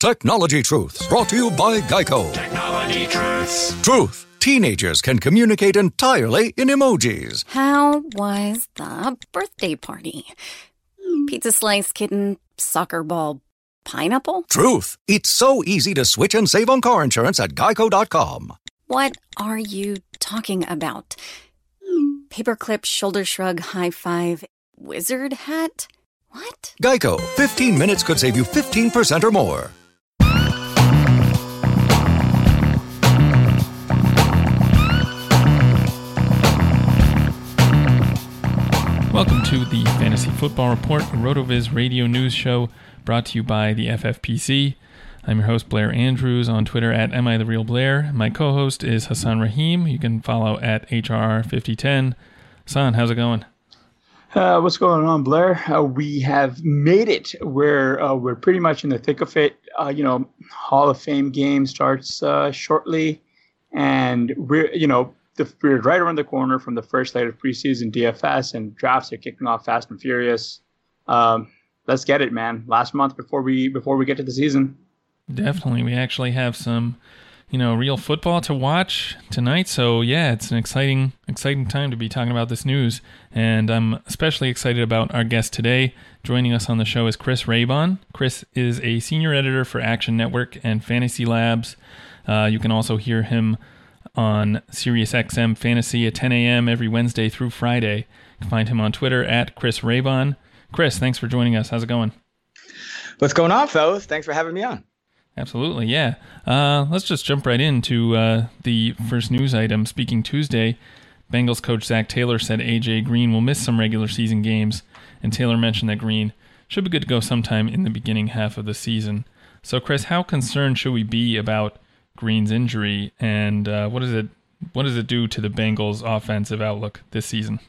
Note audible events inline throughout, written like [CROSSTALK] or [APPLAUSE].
Technology Truths, brought to you by Geico. Technology Truths. Truth. Teenagers can communicate entirely in emojis. How was the birthday party? Pizza slice, kitten, soccer ball, pineapple? Truth. It's so easy to switch and save on car insurance at geico.com. What are you talking about? Paperclip, shoulder shrug, high five, wizard hat? What? Geico. 15 minutes could save you 15% or more. Welcome to the Fantasy Football Report, a RotoViz radio news show brought to you by the FFPC. I'm your host, Blair Andrews, on Twitter at Am I the Real Blair. My co host is Hassan Rahim. You can follow at HR5010. Hassan, how's it going? Uh, what's going on, Blair? Uh, we have made it. We're uh, we're pretty much in the thick of it. Uh, you know, Hall of Fame game starts uh, shortly, and we're you know we're right around the corner from the first slate of preseason DFS, and drafts are kicking off fast and furious. Um, let's get it, man. Last month before we before we get to the season. Definitely, we actually have some you know, real football to watch tonight. So yeah, it's an exciting, exciting time to be talking about this news. And I'm especially excited about our guest today. Joining us on the show is Chris Raybon. Chris is a senior editor for Action Network and Fantasy Labs. Uh, you can also hear him on SiriusXM Fantasy at 10 a.m. every Wednesday through Friday. You can find him on Twitter at Chris Raybon. Chris, thanks for joining us. How's it going? What's going on, fellas? Thanks for having me on. Absolutely, yeah. Uh, let's just jump right into uh, the first news item. Speaking Tuesday, Bengals coach Zac Taylor said AJ Green will miss some regular season games, and Taylor mentioned that Green should be good to go sometime in the beginning half of the season. So, Chris, how concerned should we be about Green's injury, and uh, what does it what does it do to the Bengals' offensive outlook this season?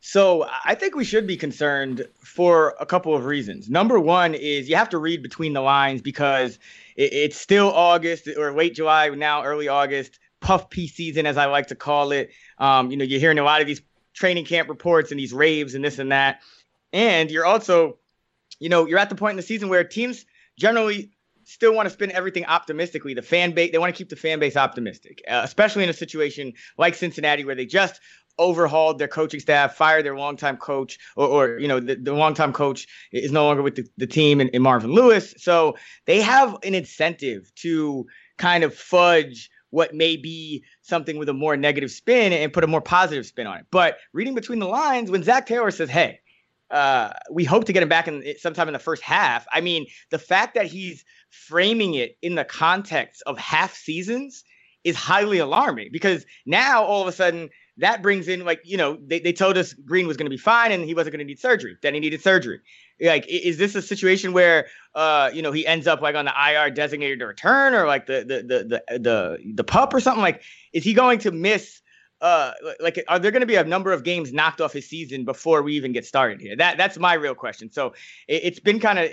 So I think we should be concerned for a couple of reasons. Number one is you have to read between the lines because it, it's still August or late July, now early August, puff P season, as I like to call it. Um, you know, you're hearing a lot of these training camp reports and these raves and this and that. And you're also, you know, you're at the point in the season where teams generally still want to spin everything optimistically. The fan base, they want to keep the fan base optimistic, uh, especially in a situation like Cincinnati where they just overhauled their coaching staff, fired their longtime coach, or, or you know, the, the longtime coach is no longer with the, the team in, in Marvin Lewis. So they have an incentive to kind of fudge what may be something with a more negative spin and put a more positive spin on it. But reading between the lines, when Zac Taylor says, hey, uh, we hope to get him back in sometime in the first half. I mean, the fact that he's framing it in the context of half seasons is highly alarming because now all of a sudden that brings in like you know they, they told us Green was going to be fine and he wasn't going to need surgery. Then he needed surgery. Like, is this a situation where uh you know he ends up like on the IR designated to return or like the the the the the, the pup or something? Like, is he going to miss? Uh, like, are there going to be a number of games knocked off his season before we even get started here? That that's my real question. So it, it's been kind of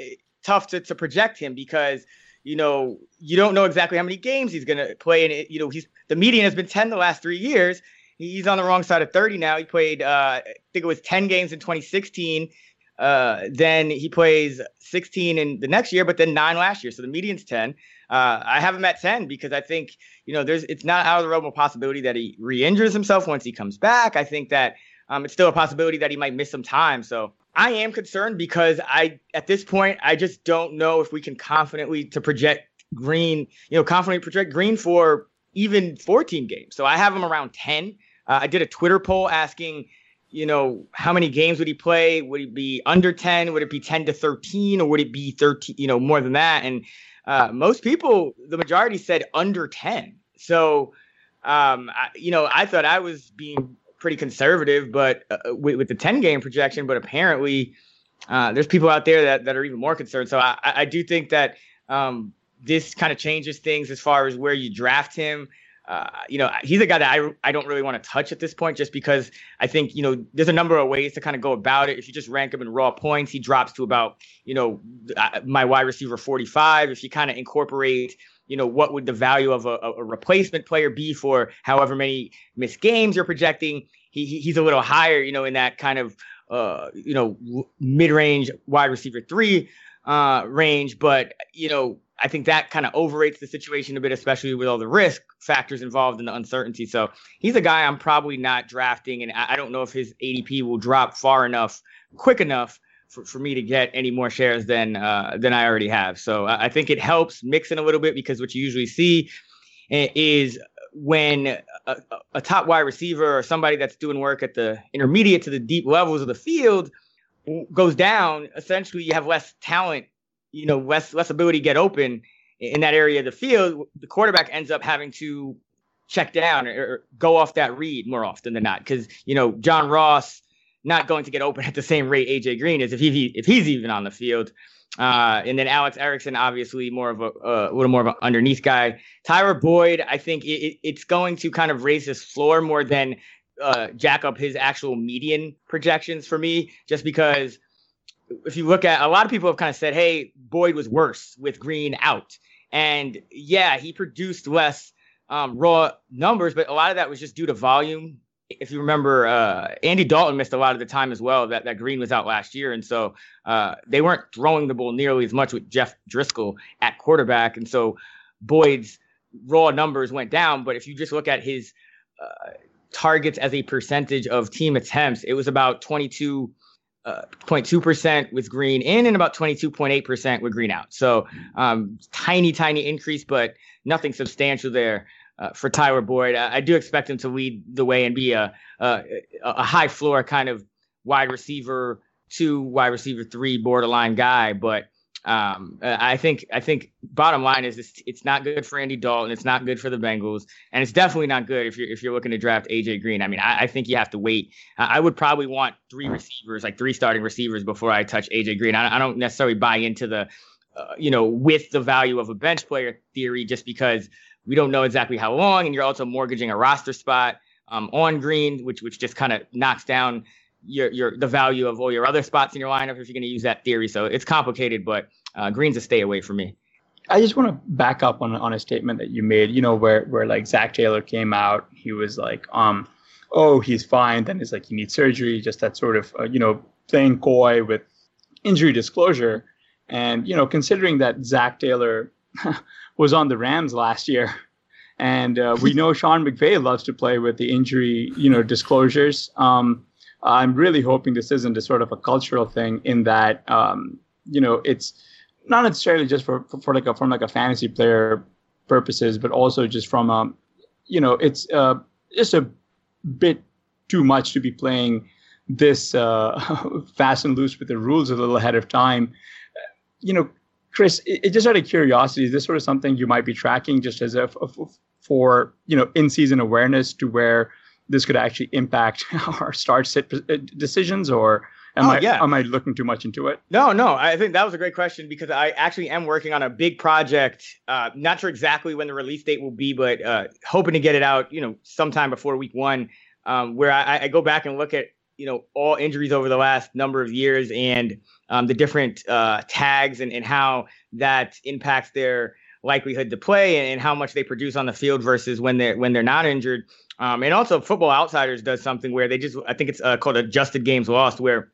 tough to to project him because you know, you don't know exactly how many games he's going to play. And, it, you know, he's the median has been 10 the last three years. He's on the wrong side of 30 now. He played, uh, I think it was 10 games in 2016. Uh, then he plays 16 in the next year, but then nine last year. So the median's 10. Uh, I have him at 10 because I think, you know, there's it's not out of the realm of possibility that he re injures himself once he comes back. I think that um, it's still a possibility that he might miss some time. So I am concerned because I, at this point, I just don't know if we can confidently to project Green, you know, confidently project Green for even 14 games. So I have him around 10. Uh, I did a Twitter poll asking, you know, how many games would he play? Would he be under 10? Would it be 10 to 13, or would it be 13? You know, more than that. And uh, most people, the majority said under 10. So, um, I, you know, I thought I was being pretty conservative, but uh, with, with, the 10 game projection. But apparently, uh, there's people out there that, that are even more concerned. So I, I do think that um, this kind of changes things as far as where you draft him. Uh, you know, he's a guy that I, I don't really want to touch at this point just because I think, you know, there's a number of ways to kind of go about it. If you just rank him in raw points, he drops to about, you know, uh, my wide receiver 45. If you kind of incorporate you know, what would the value of a, a replacement player be for however many missed games you're projecting? He, he's a little higher, you know, in that kind of, uh, you know, mid-range wide receiver three uh, range. But you know, I think that kind of overrates the situation a bit, especially with all the risk factors involved in the uncertainty. So he's a guy I'm probably not drafting, and I don't know if his ADP will drop far enough, quick enough for, for me to get any more shares than uh, than I already have. So I think it helps mixing a little bit because what you usually see is when a, a, top wide receiver or somebody that's doing work at the intermediate to the deep levels of the field goes down, essentially you have less talent, you know, less less ability to get open in that area of the field. The quarterback ends up having to check down or, go off that read more often than not because you know John Ross not going to get open at the same rate AJ Green is if he if he's even on the field. Uh, and then Alex Erickson, obviously more of a, uh, a little more of an underneath guy. Tyler Boyd, I think it, it's going to kind of raise his floor more than uh, jack up his actual median projections for me, just because if you look at a lot of people have kind of said, hey, Boyd was worse with Green out. And yeah, he produced less um, raw numbers, but a lot of that was just due to volume if you remember, uh, Andy Dalton missed a lot of the time as well. That that Green was out last year, and so uh, they weren't throwing the ball nearly as much with Jeff Driskel at quarterback, and so Boyd's raw numbers went down. But if you just look at his uh, targets as a percentage of team attempts, it was about 22. 0.2% uh, with Green in and about 22.8% with Green out. So um, tiny, tiny increase, but nothing substantial there uh, for Tyler Boyd. I, I, do expect him to lead the way and be a, a, a high floor kind of wide receiver two, wide receiver three, borderline guy. But um, I think I think bottom line is it's, it's not good for Andy Dalton. It's not good for the Bengals, and it's definitely not good if you're if you're looking to draft AJ Green. I mean, I, I think you have to wait. I would probably want three receivers, like three starting receivers, before I touch AJ Green. I, I don't necessarily buy into the uh, you know, with the value of a bench player theory, just because we don't know exactly how long, and you're also mortgaging a roster spot um, on Green, which which just kind of knocks down your your the value of all your other spots in your lineup if you're going to use that theory. So it's complicated, but uh, Green's a stay away for me. I just want to back up on on a statement that you made. You know, where where like Zac Taylor came out, he was like, um, oh, he's fine. Then it's like he needs surgery. Just that sort of uh, you know playing coy with injury disclosure. And you know, considering that Zac Taylor [LAUGHS] was on the Rams last year. And uh, we know Sean McVay loves to play with the injury, you know, disclosures. Um, I'm really hoping this isn't a sort of a cultural thing in that, um, you know, it's not necessarily just for, for, for, like a from like a fantasy player purposes, but also just from a, you know, it's uh, just a bit too much to be playing this uh, [LAUGHS] fast and loose with the rules a little ahead of time. You know, Chris, it, just out of curiosity, is this sort of something you might be tracking just as a, for you know in season awareness to where this could actually impact [LAUGHS] our start sit uh, decisions, or am Oh, I yeah. am I looking too much into it? No, no, I think that was a great question because I actually am working on a big project. Uh, not sure exactly when the release date will be, but uh, hoping to get it out, you know, sometime before week one, um, where I, I go back and look at, you know, all injuries over the last number of years and um, the different uh, tags and, and how that impacts their likelihood to play and, and how much they produce on the field versus when they're when they're not injured. Um, and also, Football Outsiders does something where they just, I think it's uh, called adjusted games lost, where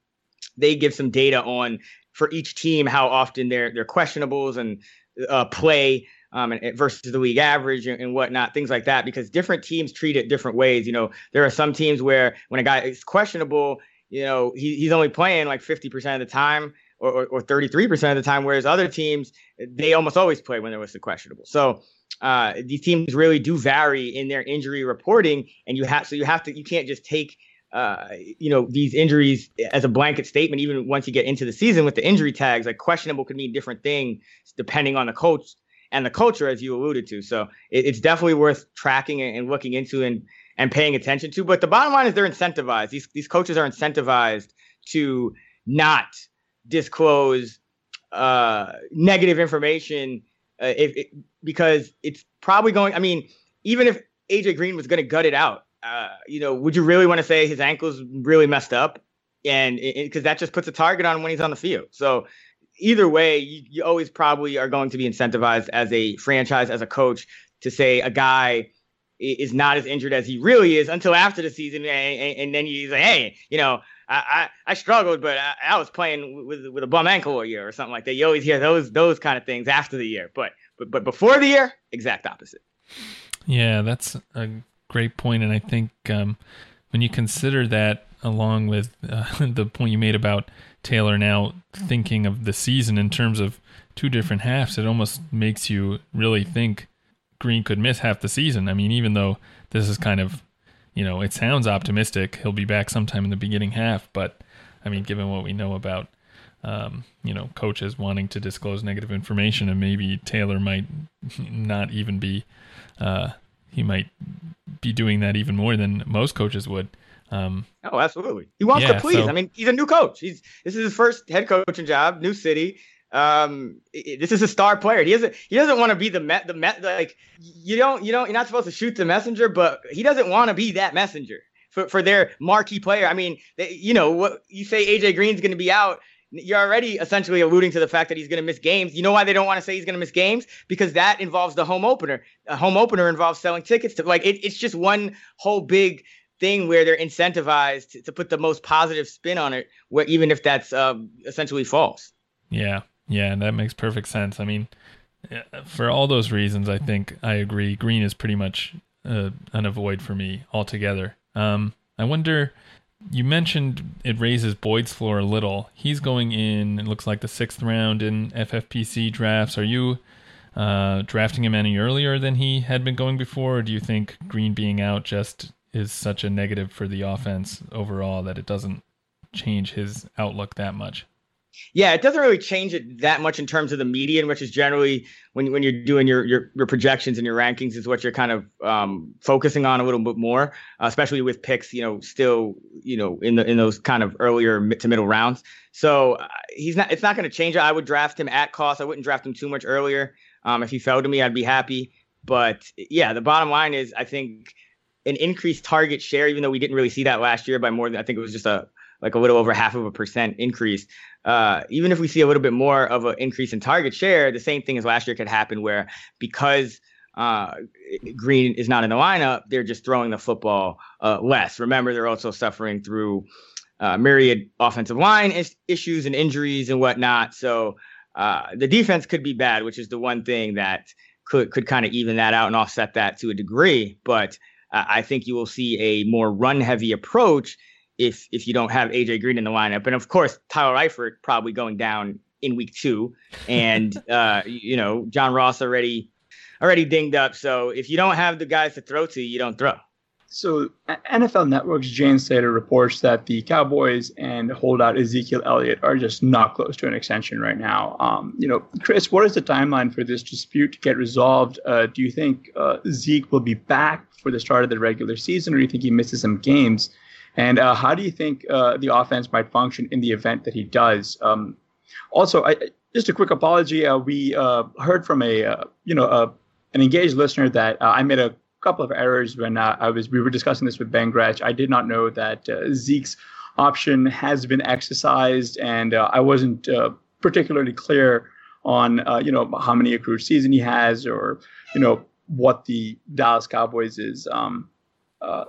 they give some data on for each team how often their their questionables and uh, play um, and, versus the league average and, and whatnot, things like that. Because different teams treat it different ways. You know, there are some teams where when a guy is questionable, you know, he, he's only playing like fifty percent of the time. Or, or 33% of the time, whereas other teams, they almost always play when there was the questionable. So uh, these teams really do vary in their injury reporting, and you have so you have to you can't just take uh, you know, these injuries as a blanket statement, even once you get into the season with the injury tags, like questionable could mean different things depending on the coach and the culture, as you alluded to. So it, it's definitely worth tracking and, looking into and and paying attention to. But the bottom line is they're incentivized. These these coaches are incentivized to not disclose uh, negative information uh, if because it's probably going. I mean, even if AJ Green was going to gut it out, uh, you know, would you really want to say his ankle's really messed up? And because that just puts a target on when he's on the field. So either way, you, you always probably are going to be incentivized as a franchise, as a coach, to say a guy is not as injured as he really is until after the season, and, and, then he's like, hey, you know, I I, I struggled, but I, I was playing with with a bum ankle a year or something like that. You always hear those those kind of things after the year, but but but before the year, exact opposite. Yeah, that's a great point, and I think um, when you consider that along with uh, [LAUGHS] the point you made about Taylor now thinking of the season in terms of two different halves, it almost makes you really think Green could miss half the season. I mean, even though this is kind of, you know, it sounds optimistic, he'll be back sometime in the beginning half, but I mean, given what we know about um, you know, coaches wanting to disclose negative information, and maybe Taylor might [LAUGHS] not even be, uh, he might be doing that even more than most coaches would. Um, Oh, absolutely. He wants Yeah, to please. so- I mean, he's a new coach. He's this is his first head coaching job, new city. Um, this is a star player. He doesn't. He doesn't want to be the met. The met. Like you don't. You don't. You're not supposed to shoot the messenger, but he doesn't want to be that messenger for for their marquee player. I mean, they, you know what you say? AJ Green's going to be out. You're already essentially alluding to the fact that he's going to miss games. You know why they don't want to say he's going to miss games? Because that involves the home opener. A home opener involves selling tickets to like it, it's just one whole big thing where they're incentivized to, to put the most positive spin on it, where even if that's um, essentially false. Yeah, yeah, that makes perfect sense. I mean, for all those reasons, I think I agree. Green is pretty much uh, an avoid for me altogether. Um, I wonder. You mentioned it raises Boyd's floor a little. He's going in. It looks like the sixth round in FFPC drafts. Are you uh, drafting him any earlier than he had been going before, or do you think Green being out just is such a negative for the offense overall that it doesn't change his outlook that much? Yeah, it doesn't really change it that much in terms of the median, which is generally when when you're doing your your, your projections and your rankings is what you're kind of um, focusing on a little bit more, uh, especially with picks, you know, still you know in the in those kind of earlier mid to middle rounds. So uh, he's not. It's not going to change it. I would draft him at cost. I wouldn't draft him too much earlier. Um, if he fell to me, I'd be happy. But yeah, the bottom line is I think an increased target share, even though we didn't really see that last year by more than I think it was just a like a little over half of a percent increase. Uh, even if we see a little bit more of an increase in target share, the same thing as last year could happen where because uh, Green is not in the lineup, they're just throwing the football uh, less. Remember, they're also suffering through uh, myriad offensive line is- issues and injuries and whatnot. So uh, the defense could be bad, which is the one thing that could could kind of even that out and offset that to a degree. But uh, I think you will see a more run heavy approach if if you don't have AJ Green in the lineup, and of course Tyler Eifert probably going down in week two, and [LAUGHS] uh, you know John Ross already already dinged up. So if you don't have the guys to throw to, you don't throw. So NFL Network's Jane Slater reports that the Cowboys and holdout Ezekiel Elliott are just not close to an extension right now. Um, you know, Chris, what is the timeline for this dispute to get resolved? Uh, do you think uh, Zeke will be back for the start of the regular season, or do you think he misses some games? And uh, how do you think uh, the offense might function in the event that he does? Um, also, I, just a quick apology. Uh, we uh, heard from a you know an engaged listener that I made a couple of errors when uh, I was we were discussing this with Ben Gretch. I did not know that uh, Zeke's option has been exercised, and uh, I wasn't uh, particularly clear on uh, you know how many accrued season he has, or you know what the Dallas Cowboys is um, uh,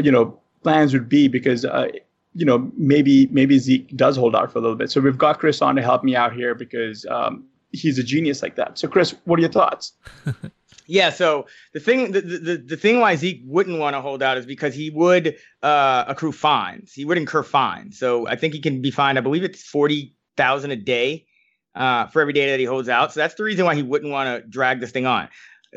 you know plans would be because. you know, maybe maybe Zeke does hold out for a little bit. So we've got Chris on to help me out here because um, he's a genius like that. So Chris, what are your thoughts? [LAUGHS] Yeah, so the thing the, the, the thing why Zeke wouldn't want to hold out is because he would uh, accrue fines. He would incur fines. So I think he can be fined. I believe it's forty thousand a day uh, for every day that he holds out. So that's the reason why he wouldn't want to drag this thing on.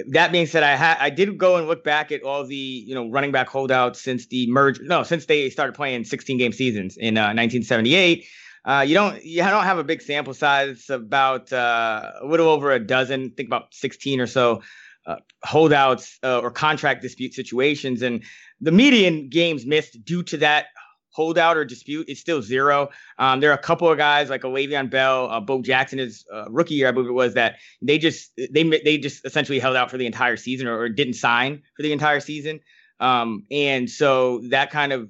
That being said, I had I did go and look back at all the you know running back holdouts since the merge. No, since they started playing 16 game seasons in uh, 1978. Uh, you don't you don't have a big sample size. About uh, a little over a dozen. think about 16 or so uh, holdouts uh, or contract dispute situations. And the median games missed due to that holdout or dispute is still zero. Um, there are a couple of guys like a Le'Veon Bell, uh, Bo Jackson is uh, rookie year, I believe it was that they just they they just essentially held out for the entire season or, or didn't sign for the entire season. Um, and so that kind of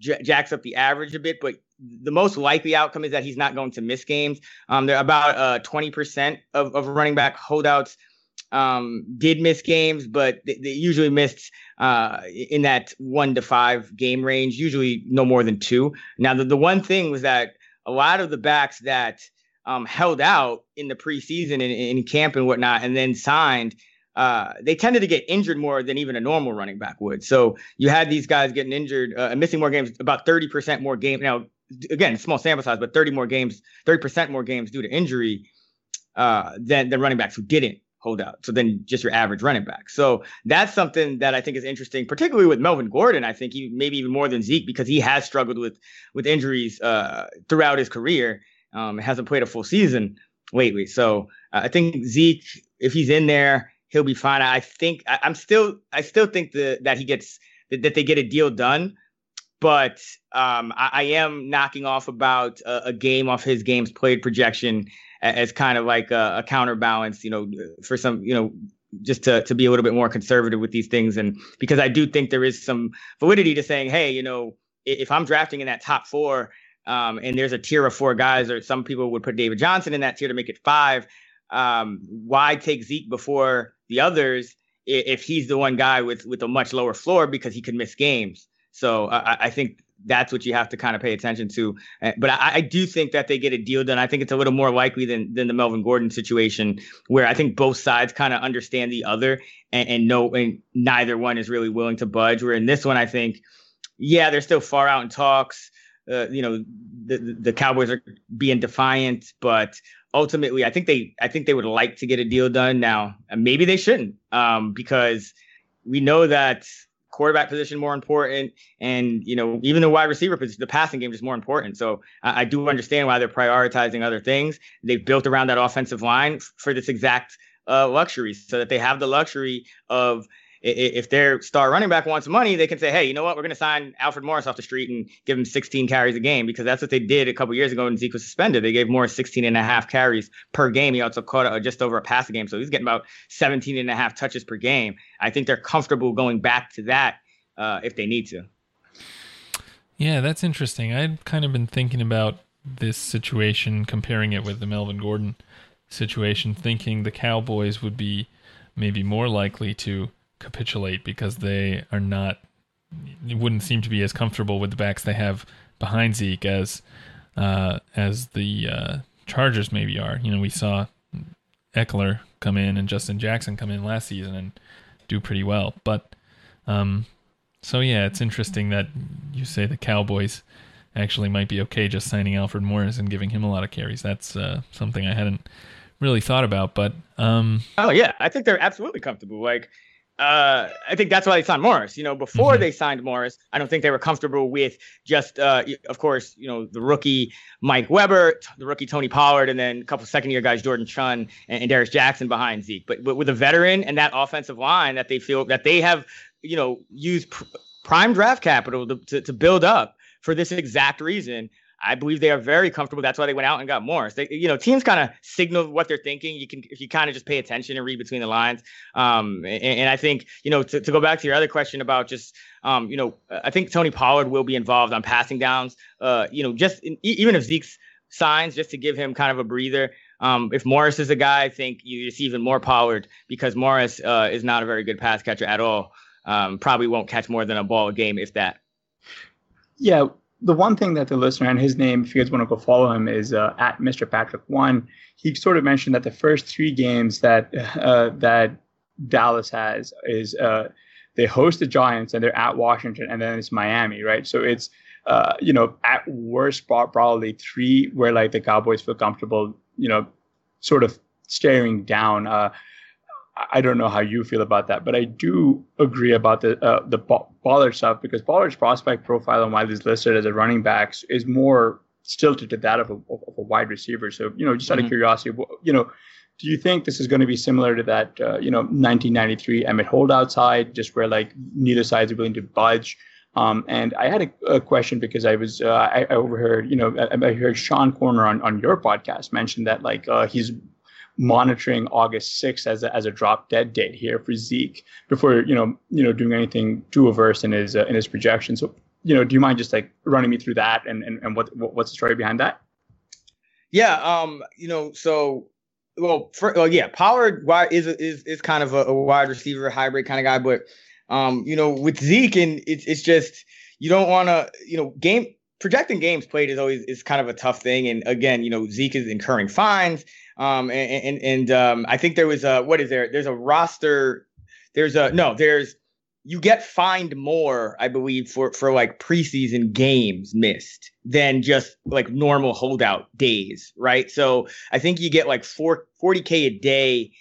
j- jacks up the average a bit, but the most likely outcome is that he's not going to miss games. Um, they're about uh, 20% of, of running back holdouts um, did miss games, but they, they usually missed uh, in that one to five game range, usually no more than two. Now, the, the one thing was that a lot of the backs that um, held out in the preseason and in, in camp and whatnot, and then signed, uh, they tended to get injured more than even a normal running back would. So you had these guys getting injured uh, missing more games, about 30% more games. Now, again, small sample size, but 30 more games, 30% more games due to injury uh, than the running backs who didn't holdout. So then just your average running back. So that's something that I think is interesting, particularly with Melvin Gordon. I think he maybe even more than Zeke because he has struggled with with injuries uh, throughout his career. Um, hasn't played a full season lately. So uh, I think Zeke, if he's in there, he'll be fine. I think I, am still I still think the, that he gets that, that they get a deal done. But um, I, I, am knocking off about a, a game off his games played projection as kind of like a, a counterbalance, you know, for some, you know, just to to be a little bit more conservative with these things, and because I do think there is some validity to saying, hey, you know, if I'm drafting in that top four, um, and there's a tier of four guys, or some people would put David Johnson in that tier to make it five. Um, why take Zeke before the others if he's the one guy with with a much lower floor because he could miss games? So I, I think that's what you have to kind of pay attention to. Uh, but I, I, do think that they get a deal done. I think it's a little more likely than than the Melvin Gordon situation, where I think both sides kind of understand the other and, and know and neither one is really willing to budge. Where in this one, I think, yeah, they're still far out in talks. Uh, you know, the the Cowboys are being defiant, but ultimately, I think they I think they would like to get a deal done now. Maybe they shouldn't, um, because we know that quarterback position more important, and you know even the wide receiver position, the passing game is more important. So I, I do understand why they're prioritizing other things. They've built around that offensive line for this exact uh, luxury, so that they have the luxury of if their star running back wants money, they can say, hey, you know what? We're going to sign Alfred Morris off the street and give him 16 carries a game because that's what they did a couple years ago when Zeke was suspended. They gave Morris 16 and a half carries per game. He also caught just over a pass a game. So he's getting about 17 and a half touches per game. I think they're comfortable going back to that uh, if they need to. Yeah, that's interesting. I'd kind of been thinking about this situation, comparing it with the Melvin Gordon situation, thinking the Cowboys would be maybe more likely to capitulate because they are not wouldn't seem to be as comfortable with the backs they have behind Zeke as uh, as the uh, Chargers maybe are. You know, we saw Ekeler come in and Justin Jackson come in last season and do pretty well, but um, so yeah, it's interesting that you say the Cowboys actually might be okay just signing Alfred Morris and giving him a lot of carries. That's uh, something I hadn't really thought about, but um, oh yeah, I think they're absolutely comfortable. Like uh, I think that's why they signed Morris. You know, before mm-hmm. they signed Morris, I don't think they were comfortable with just, uh, of course, you know, the rookie Mike Weber, the rookie Tony Pollard, and then a couple second year guys, Jordan Chunn and, and Darius Jackson behind Zeke. But, but with a veteran and that offensive line that they feel that they have, you know, used pr- prime draft capital to, to, to build up for this exact reason. I believe they are very comfortable. That's why they went out and got Morris. They, you know, teams kind of signal what they're thinking. You can, if you kind of just pay attention and read between the lines. Um, and, and, I think, you know, to, to go back to your other question about just, um, you know, I think Tony Pollard will be involved on passing downs. Uh, you know, just in, even if Zeke's signs, just to give him kind of a breather. Um, if Morris is a guy, I think you just see even more Pollard because Morris uh, is not a very good pass catcher at all. Um, probably won't catch more than a ball a game, if that. Yeah, the one thing that the listener and his name, if you guys want to go follow him, is uh, at Mr. Patrick One. He sort of mentioned that the first three games that [LAUGHS] uh, that Dallas has is uh, they host the Giants and they're at Washington and then it's Miami, right? So it's uh, you know at worst probably three where like the Cowboys feel comfortable, you know, sort of staring down. I don't know how you feel about that, but I do agree about the uh, the Pollard stuff because Pollard's prospect profile and why he's listed as a running back is more stilted to that of a, of a wide receiver. So you know, just out mm-hmm. of curiosity, you know, do you think this is going to be similar to that uh, you know 1993 Emmitt holdout side, just where like neither side is willing to budge? Um, and I had a, a, question because I was uh, I, I, overheard you know I, I, heard Sean Koerner on, on your podcast mention that like uh, he's monitoring August 6th as a, as a drop dead date here for Zeke before you know you know doing anything too averse in his uh, in his projection. So you know, do you mind just like running me through that and and, and what, what what's the story behind that? Yeah, um, you know, so well, for, well, yeah, Pollard is is is kind of a, a wide receiver hybrid kind of guy, but um, you know, with Zeke and it's it's just you don't want to, you know, game projecting games played is always is kind of a tough thing. And again, you know, Zeke is incurring fines. Um, and and, and um, I think there was a what is there? There's a roster. There's a no. There's you get fined more, I believe, for for like preseason games missed than just like normal holdout days, right? So I think you get like four, 40k a day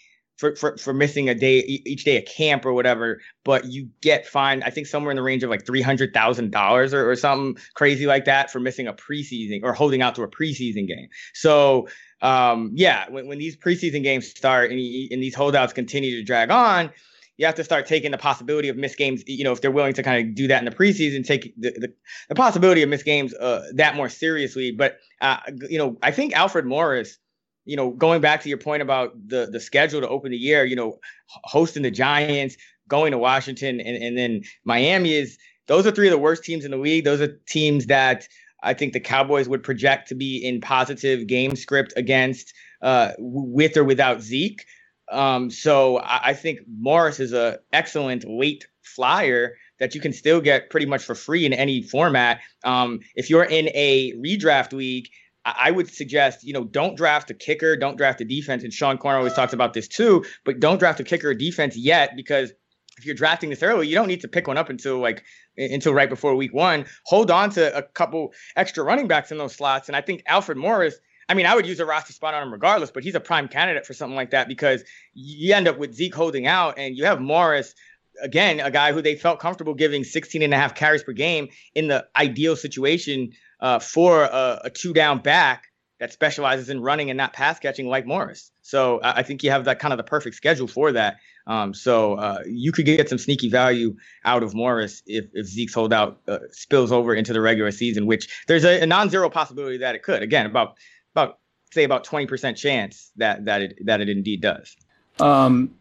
for, for for missing a day each day a camp or whatever, but you get fined. I think somewhere in the range of like three hundred thousand dollars or something crazy like that for missing a preseason or holding out to a preseason game. So um, yeah, when, when these preseason games start and, and these holdouts continue to drag on, you have to start taking the possibility of missed games. You know, if they're willing to kind of do that in the preseason, take the, the, the possibility of missed games uh, that more seriously. But uh, you know, I think Alfred Morris. You know, going back to your point about the the schedule to open the year, you know, hosting the Giants, going to Washington, and, and then Miami is those are three of the worst teams in the league. Those are teams that I think the Cowboys would project to be in positive game script against uh, with or without Zeke. Um, so I, I think Morris is a excellent late flyer that you can still get pretty much for free in any format. Um, if you're in a redraft league, I would suggest, you know, don't draft a kicker, don't draft a defense. And Sean Koerner always talks about this too, but don't draft a kicker or defense yet because if you're drafting this early, you don't need to pick one up until like until right before week one. Hold on to a couple extra running backs in those slots. And I think Alfred Morris, I mean, I would use a roster spot on him regardless, but he's a prime candidate for something like that because you end up with Zeke holding out and you have Morris, again, a guy who they felt comfortable giving 16 and a half carries per game in the ideal situation uh, for a, a two down back that specializes in running and not pass catching like Morris. So I think you have that kind of the perfect schedule for that. Um, so uh, you could get some sneaky value out of Morris if, if Zeke's holdout uh, spills over into the regular season, which there's a, a, non-zero possibility that it could. Again, about about say about 20% chance that that it that it indeed does. Um,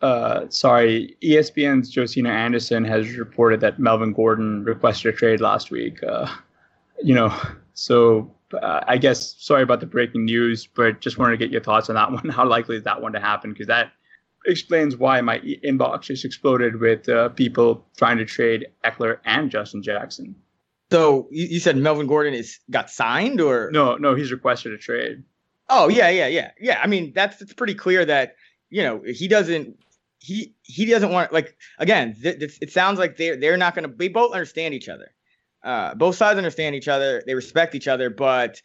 uh, sorry, ESPN's Josina Anderson has reported that Melvin Gordon requested a trade last week. Uh, you know, so uh, I guess sorry about the breaking news, but just wanted to get your thoughts on that one. [LAUGHS] How likely is that one to happen? Because that explains why my inbox just exploded with uh, people trying to trade Ekeler and Justin Jackson. So you, said Melvin Gordon is got signed, or no? No, he's requested a trade. Oh yeah, yeah, yeah, yeah. I mean, that's it's pretty clear that you know he doesn't he he doesn't want like again. Th- th- it sounds like they're they're not gonna. They both understand each other. Uh, both sides understand each other. They respect each other, but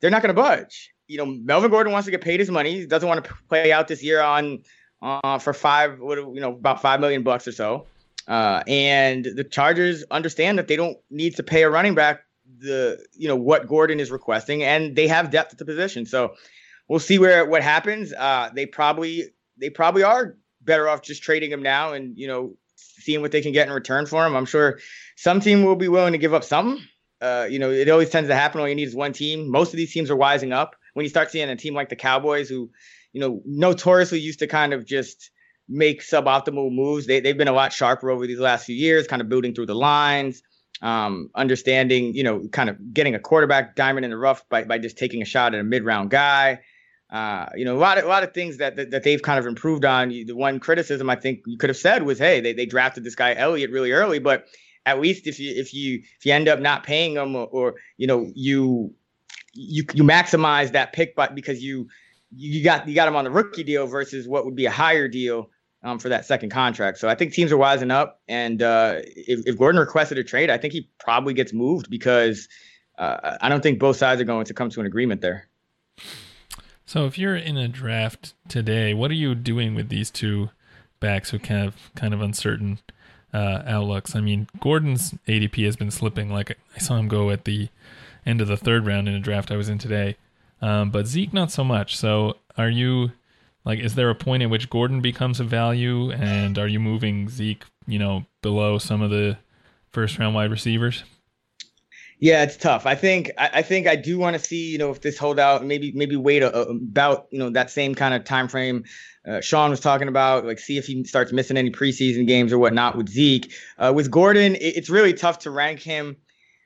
they're not gonna budge. You know, Melvin Gordon wants to get paid his money. He doesn't want to play out this year on uh, for five, you know, about five million bucks or so. Uh, and the Chargers understand that they don't need to pay a running back the you know what Gordon is requesting, and they have depth at the position. So we'll see where what happens. Uh, they probably they probably are better off just trading him now and you know seeing what they can get in return for him. I'm sure some team will be willing to give up something. Uh, you know, it always tends to happen. All you need is one team. Most of these teams are wising up. When you start seeing a team like the Cowboys, who, you know, notoriously used to kind of just make suboptimal moves, they, they've been a lot sharper over these last few years, kind of building through the lines, um, understanding, you know, kind of getting a quarterback diamond in the rough by, by just taking a shot at a mid round guy. Uh, you know, a lot of a lot of things that, that, that they've kind of improved on. The one criticism I think you could have said was, hey, they, they drafted this guy Elliott really early, but at least if you if you if you end up not paying him or, or you know you you you maximize that pick, but because you you got you got him on the rookie deal versus what would be a higher deal um, for that second contract. So I think teams are wising up, and uh, if, if Gordon requested a trade, I think he probably gets moved because uh, I don't think both sides are going to come to an agreement there. So if you're in a draft today, what are you doing with these two backs who kind of kind of uncertain uh, outlooks? I mean, Gordon's ADP has been slipping. Like I saw him go at the end of the third round in a draft I was in today, um, but Zeke not so much. So are you like, is there a point at which Gordon becomes a value, and are you moving Zeke, you know, below some of the first round wide receivers? Yeah, it's tough. I think I, I think I do want to see you know if this holdout maybe maybe wait a, a, about you know that same kind of time frame. Uh, Sean was talking about like see if he starts missing any preseason games or whatnot with Zeke. Uh, with Gordon, it, it's really tough to rank him.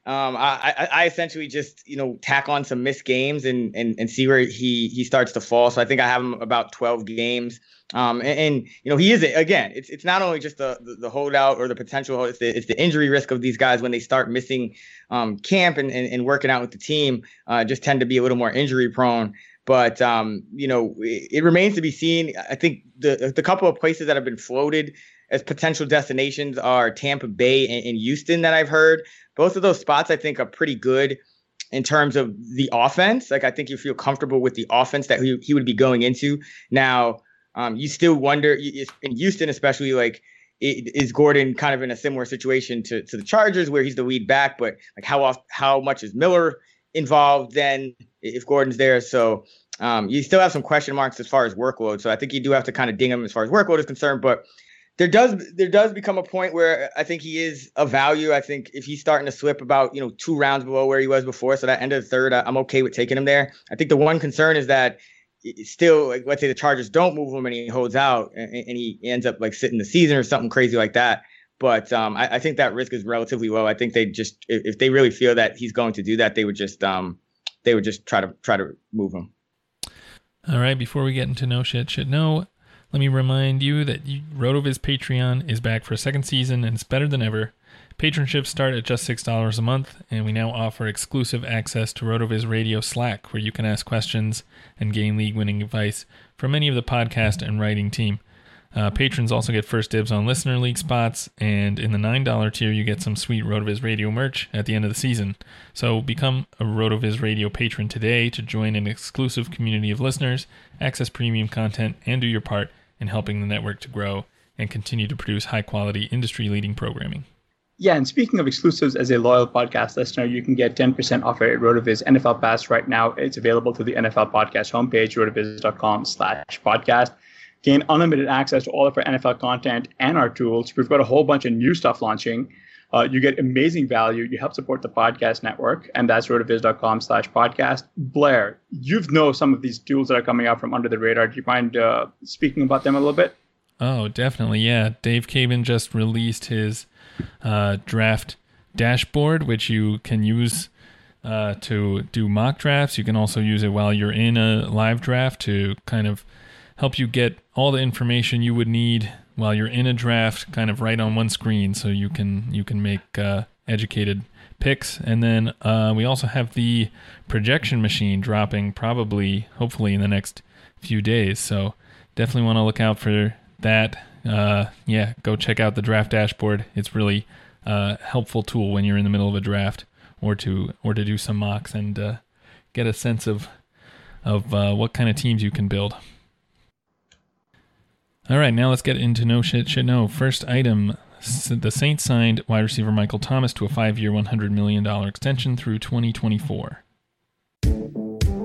Um, I, I, I essentially just you know tack on some missed games and and and see where he he starts to fall. So I think I have him about 12 games. Um, and, and, you know, he is again. It's it's not only just the, the, holdout or the potential. It's the it's the injury risk of these guys when they start missing um, camp and, and, and working out with the team. Uh, just tend to be a little more injury prone. But um, you know, it, it, remains to be seen. I think the the couple of places that have been floated as potential destinations are Tampa Bay and, and Houston that I've heard. Both of those spots I think are pretty good in terms of the offense. Like I think you feel comfortable with the offense that he, he would be going into. Now um, you still wonder in Houston, especially like is Gordon kind of in a similar situation to, to the Chargers where he's the lead back, but like how off, how much is Miller involved then if Gordon's there? So um, you still have some question marks as far as workload. So I think you do have to kind of ding him as far as workload is concerned, but there does there does become a point where I think he is a value. I think if he's starting to slip about you know two rounds below where he was before, so that end of the third, I'm okay with taking him there. I think the one concern is that still like let's say the Chargers don't move him and he holds out and, and he ends up like sitting the season or something crazy like that. But um, I, I, think that risk is relatively low. I think they just if, if, they really feel that he's going to do that, they would just um, they would just try to try to move him. All right, before we get into no shit shit no, let me remind you that RotoViz Patreon is back for a second season and it's better than ever. Patronships start at just $6 a month, and we now offer exclusive access to RotoViz Radio Slack, where you can ask questions and gain league winning advice from any of the podcast and writing team. Uh, patrons also get first dibs on listener league spots, and in the $9 tier, you get some sweet RotoViz Radio merch at the end of the season. So become a RotoViz Radio patron today to join an exclusive community of listeners, access premium content, and do your part in helping the network to grow and continue to produce high quality, industry leading programming. Yeah, and speaking of exclusives, as a loyal podcast listener, you can get 10% off our RotoViz NFL Pass right now. It's available through the NFL Podcast homepage, rotoviz.com slash podcast. Gain unlimited access to all of our NFL content and our tools. We've got a whole bunch of new stuff launching. Uh, you get amazing value. You help support the podcast network, and that's rotoviz.com slash podcast. Blair, you know some of these tools that are coming out from under the radar. Do you mind uh, speaking about them a little bit? Oh, definitely. Yeah. Dave Caban just released his – uh, draft dashboard, which you can use uh, to do mock drafts. You can also use it while you're in a live draft to kind of help you get all the information you would need while you're in a draft, kind of right on one screen, so you can you can make uh, educated picks. And then uh, we also have the projection machine dropping probably, hopefully, in the next few days. So definitely want to look out for that uh, yeah, go check out the draft dashboard. It's really a uh, helpful tool when you're in the middle of a draft or to or to do some mocks and uh, get a sense of of uh, what kind of teams you can build. All right, now let's get into no shit shit no. First item: the Saints signed wide receiver Michael Thomas to a five-year, one hundred million dollar extension through twenty twenty-four.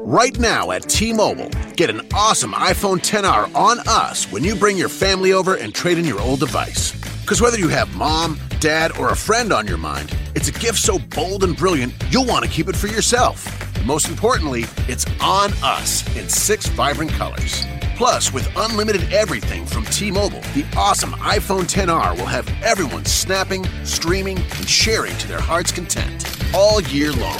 Right now at T-Mobile, get an awesome iPhone 10R on us when you bring your family over and trade in your old device. Because whether you have mom, dad, or a friend on your mind, it's a gift so bold and brilliant you'll want to keep it for yourself. And most importantly, it's on us in six vibrant colors. Plus, with unlimited everything from T-Mobile, the awesome iPhone 10R will have everyone snapping, streaming, and sharing to their heart's content all year long.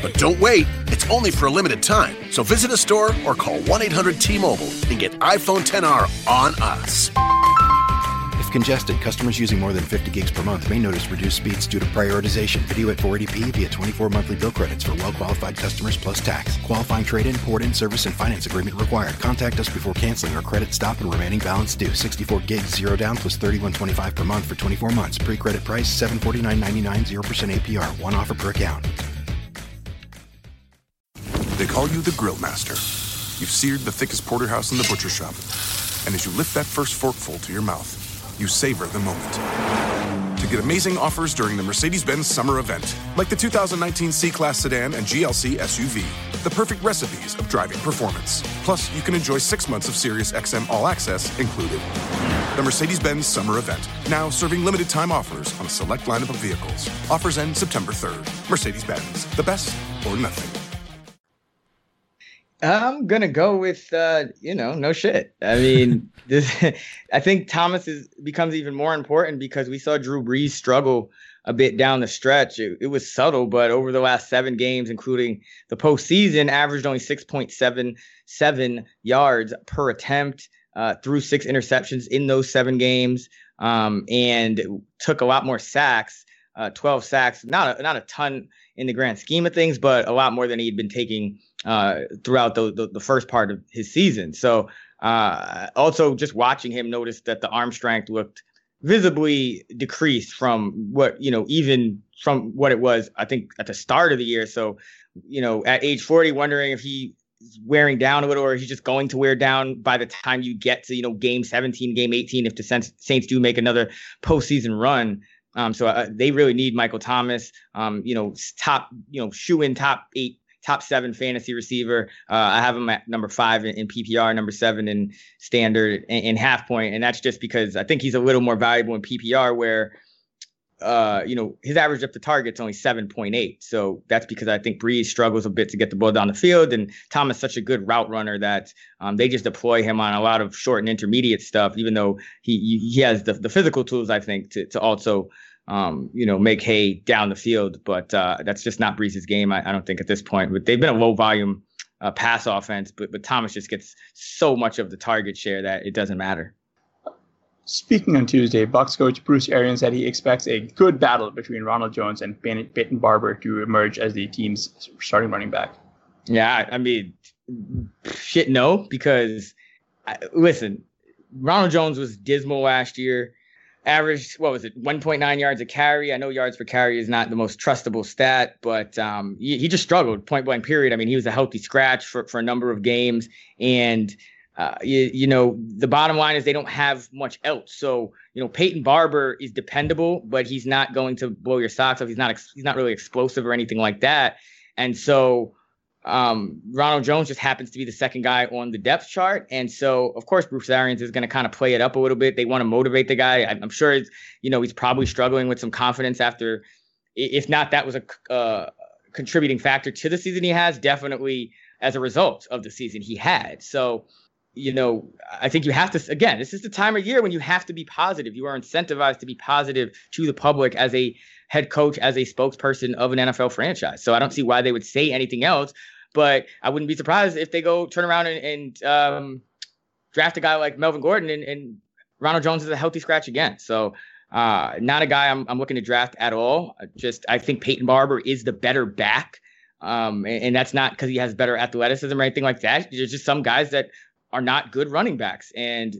But don't wait, it's only for a limited time. So visit a store or call 1-800-T-Mobile and get iPhone 10R on us. If congested, customers using more than 50 gigs per month may notice reduced speeds due to prioritization. Video at 480p via 24 monthly bill credits for well-qualified customers plus tax. Qualifying trade-in, port-in, service, and finance agreement required. Contact us before canceling or credit stop and remaining balance due. 64 gigs, zero down plus 31.25 per month for 24 months. Pre-credit price 749.99, 0% APR. One offer per account. They call you the Grill Master. You've seared the thickest porterhouse in the butcher shop. And as you lift that first forkful to your mouth, you savor the moment. To get amazing offers during the Mercedes Benz summer event, like the 2019 C Class sedan and GLC SUV, the perfect recipes of driving performance. Plus, you can enjoy six months of Sirius XM All Access included. The Mercedes Benz summer event, now serving limited time offers on a select lineup of vehicles. Offers end September 3rd. Mercedes Benz, the best or nothing. I'm gonna go with uh, you know, no shit. I mean, [LAUGHS] this [LAUGHS] I think Thomas is becomes even more important because we saw Drew Brees struggle a bit down the stretch. It, it was subtle, but over the last seven games, including the postseason, averaged only 6.77 yards per attempt, uh, threw six interceptions in those seven games, um, and took a lot more sacks, uh, 12 sacks. Not a, not a ton in the grand scheme of things, but a lot more than he'd been taking uh, throughout the, the, the first part of his season. So uh, also just watching him notice that the arm strength looked visibly decreased from what you know even from what it was I think at the start of the year. So you know at age 40, wondering if he wearing down a little or he's just going to wear down by the time you get to you know game 17 game 18 if the saints do make another postseason run um, so uh, they really need michael thomas um, you know top you know shoe in top eight top seven fantasy receiver. Uh, I have him at number five in, in PPR, number seven in standard in, in, half point, and that's just because I think he's a little more valuable in PPR, where uh, you know his average up to target's only seven point eight. So that's because I think Brees struggles a bit to get the ball down the field, and Thomas such a good route runner that um, they just deploy him on a lot of short and intermediate stuff, even though he he has the, the physical tools I think to to also um, you know, make hay down the field. But uh, that's just not Brees's game, I, I, don't think, at this point. But they've been a low volume uh, pass offense, but but Thomas just gets so much of the target share that it doesn't matter. Speaking on Tuesday, Bucks coach Bruce Arians said he expects a good battle between Ronald Jones and Peyton Barber to emerge as the team's starting running back. Yeah, I mean, shit, no, because listen, Ronald Jones was dismal last year averaged what was it 1.9 yards a carry? I know yards per carry is not the most trustable stat but um, he, he, just struggled point blank period. I mean he was a healthy scratch for, for a number of games. And uh, you, you know the bottom line is they don't have much else. So you know peyton barber is dependable but he's not going to blow your socks off. He's not he's not really explosive or anything like that. And so um, Ronald Jones just happens to be the second guy on the depth chart. And so, of course, Bruce Arians is going to kind of play it up a little bit. They want to motivate the guy. I'm sure, you know, he's probably struggling with some confidence after, if not, that was a uh, contributing factor to the season he has, definitely as a result of the season he had. So, you know, I think you have to, again, this is the time of year when you have to be positive. You are incentivized to be positive to the public as a head coach, as a spokesperson of an NFL franchise. So I don't see why they would say anything else but I wouldn't be surprised if they go turn around and, and um, draft a guy like Melvin Gordon and, and, Ronald Jones is a healthy scratch again. So uh, not a guy I'm, I'm looking to draft at all. Just I think Peyton Barber is the better back. Um, and, and, that's not because he has better athleticism or anything like that. There's just some guys that are not good running backs. And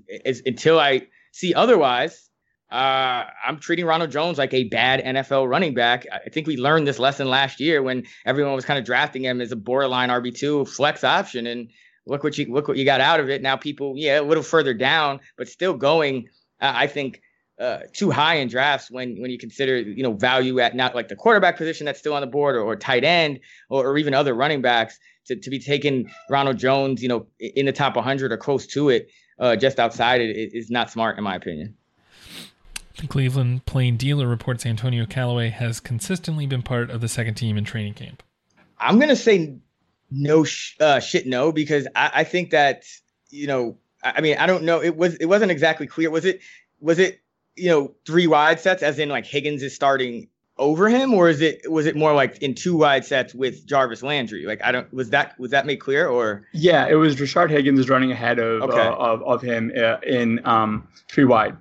until I see otherwise, uh, I'm treating Ronald Jones like a bad NFL running back. I think we learned this lesson last year when everyone was kind of drafting him as a borderline RB2 flex option. And look what you look what you got out of it. Now people, yeah, a little further down, but still going. Uh, I think uh, too high in drafts when when you consider you know value at not like the quarterback position that's still on the board or, or tight end or, or even other running backs to, to be taking Ronald Jones, you know, in the top 100 or close to it, uh, just outside it is not smart in my opinion. The Cleveland Plain Dealer reports Antonio Callaway has consistently been part of the second team in training camp. I'm gonna say no sh- uh, shit no because I, I think that you know I mean I don't know. It was it wasn't exactly clear. Was it was it you know three wide sets as in like Higgins is starting over him or is it was it more like in two wide sets with Jarvis Landry? Like I don't was that was that made clear or? Yeah it was Rashard Higgins running ahead of okay. uh, of, of him uh, in um three wide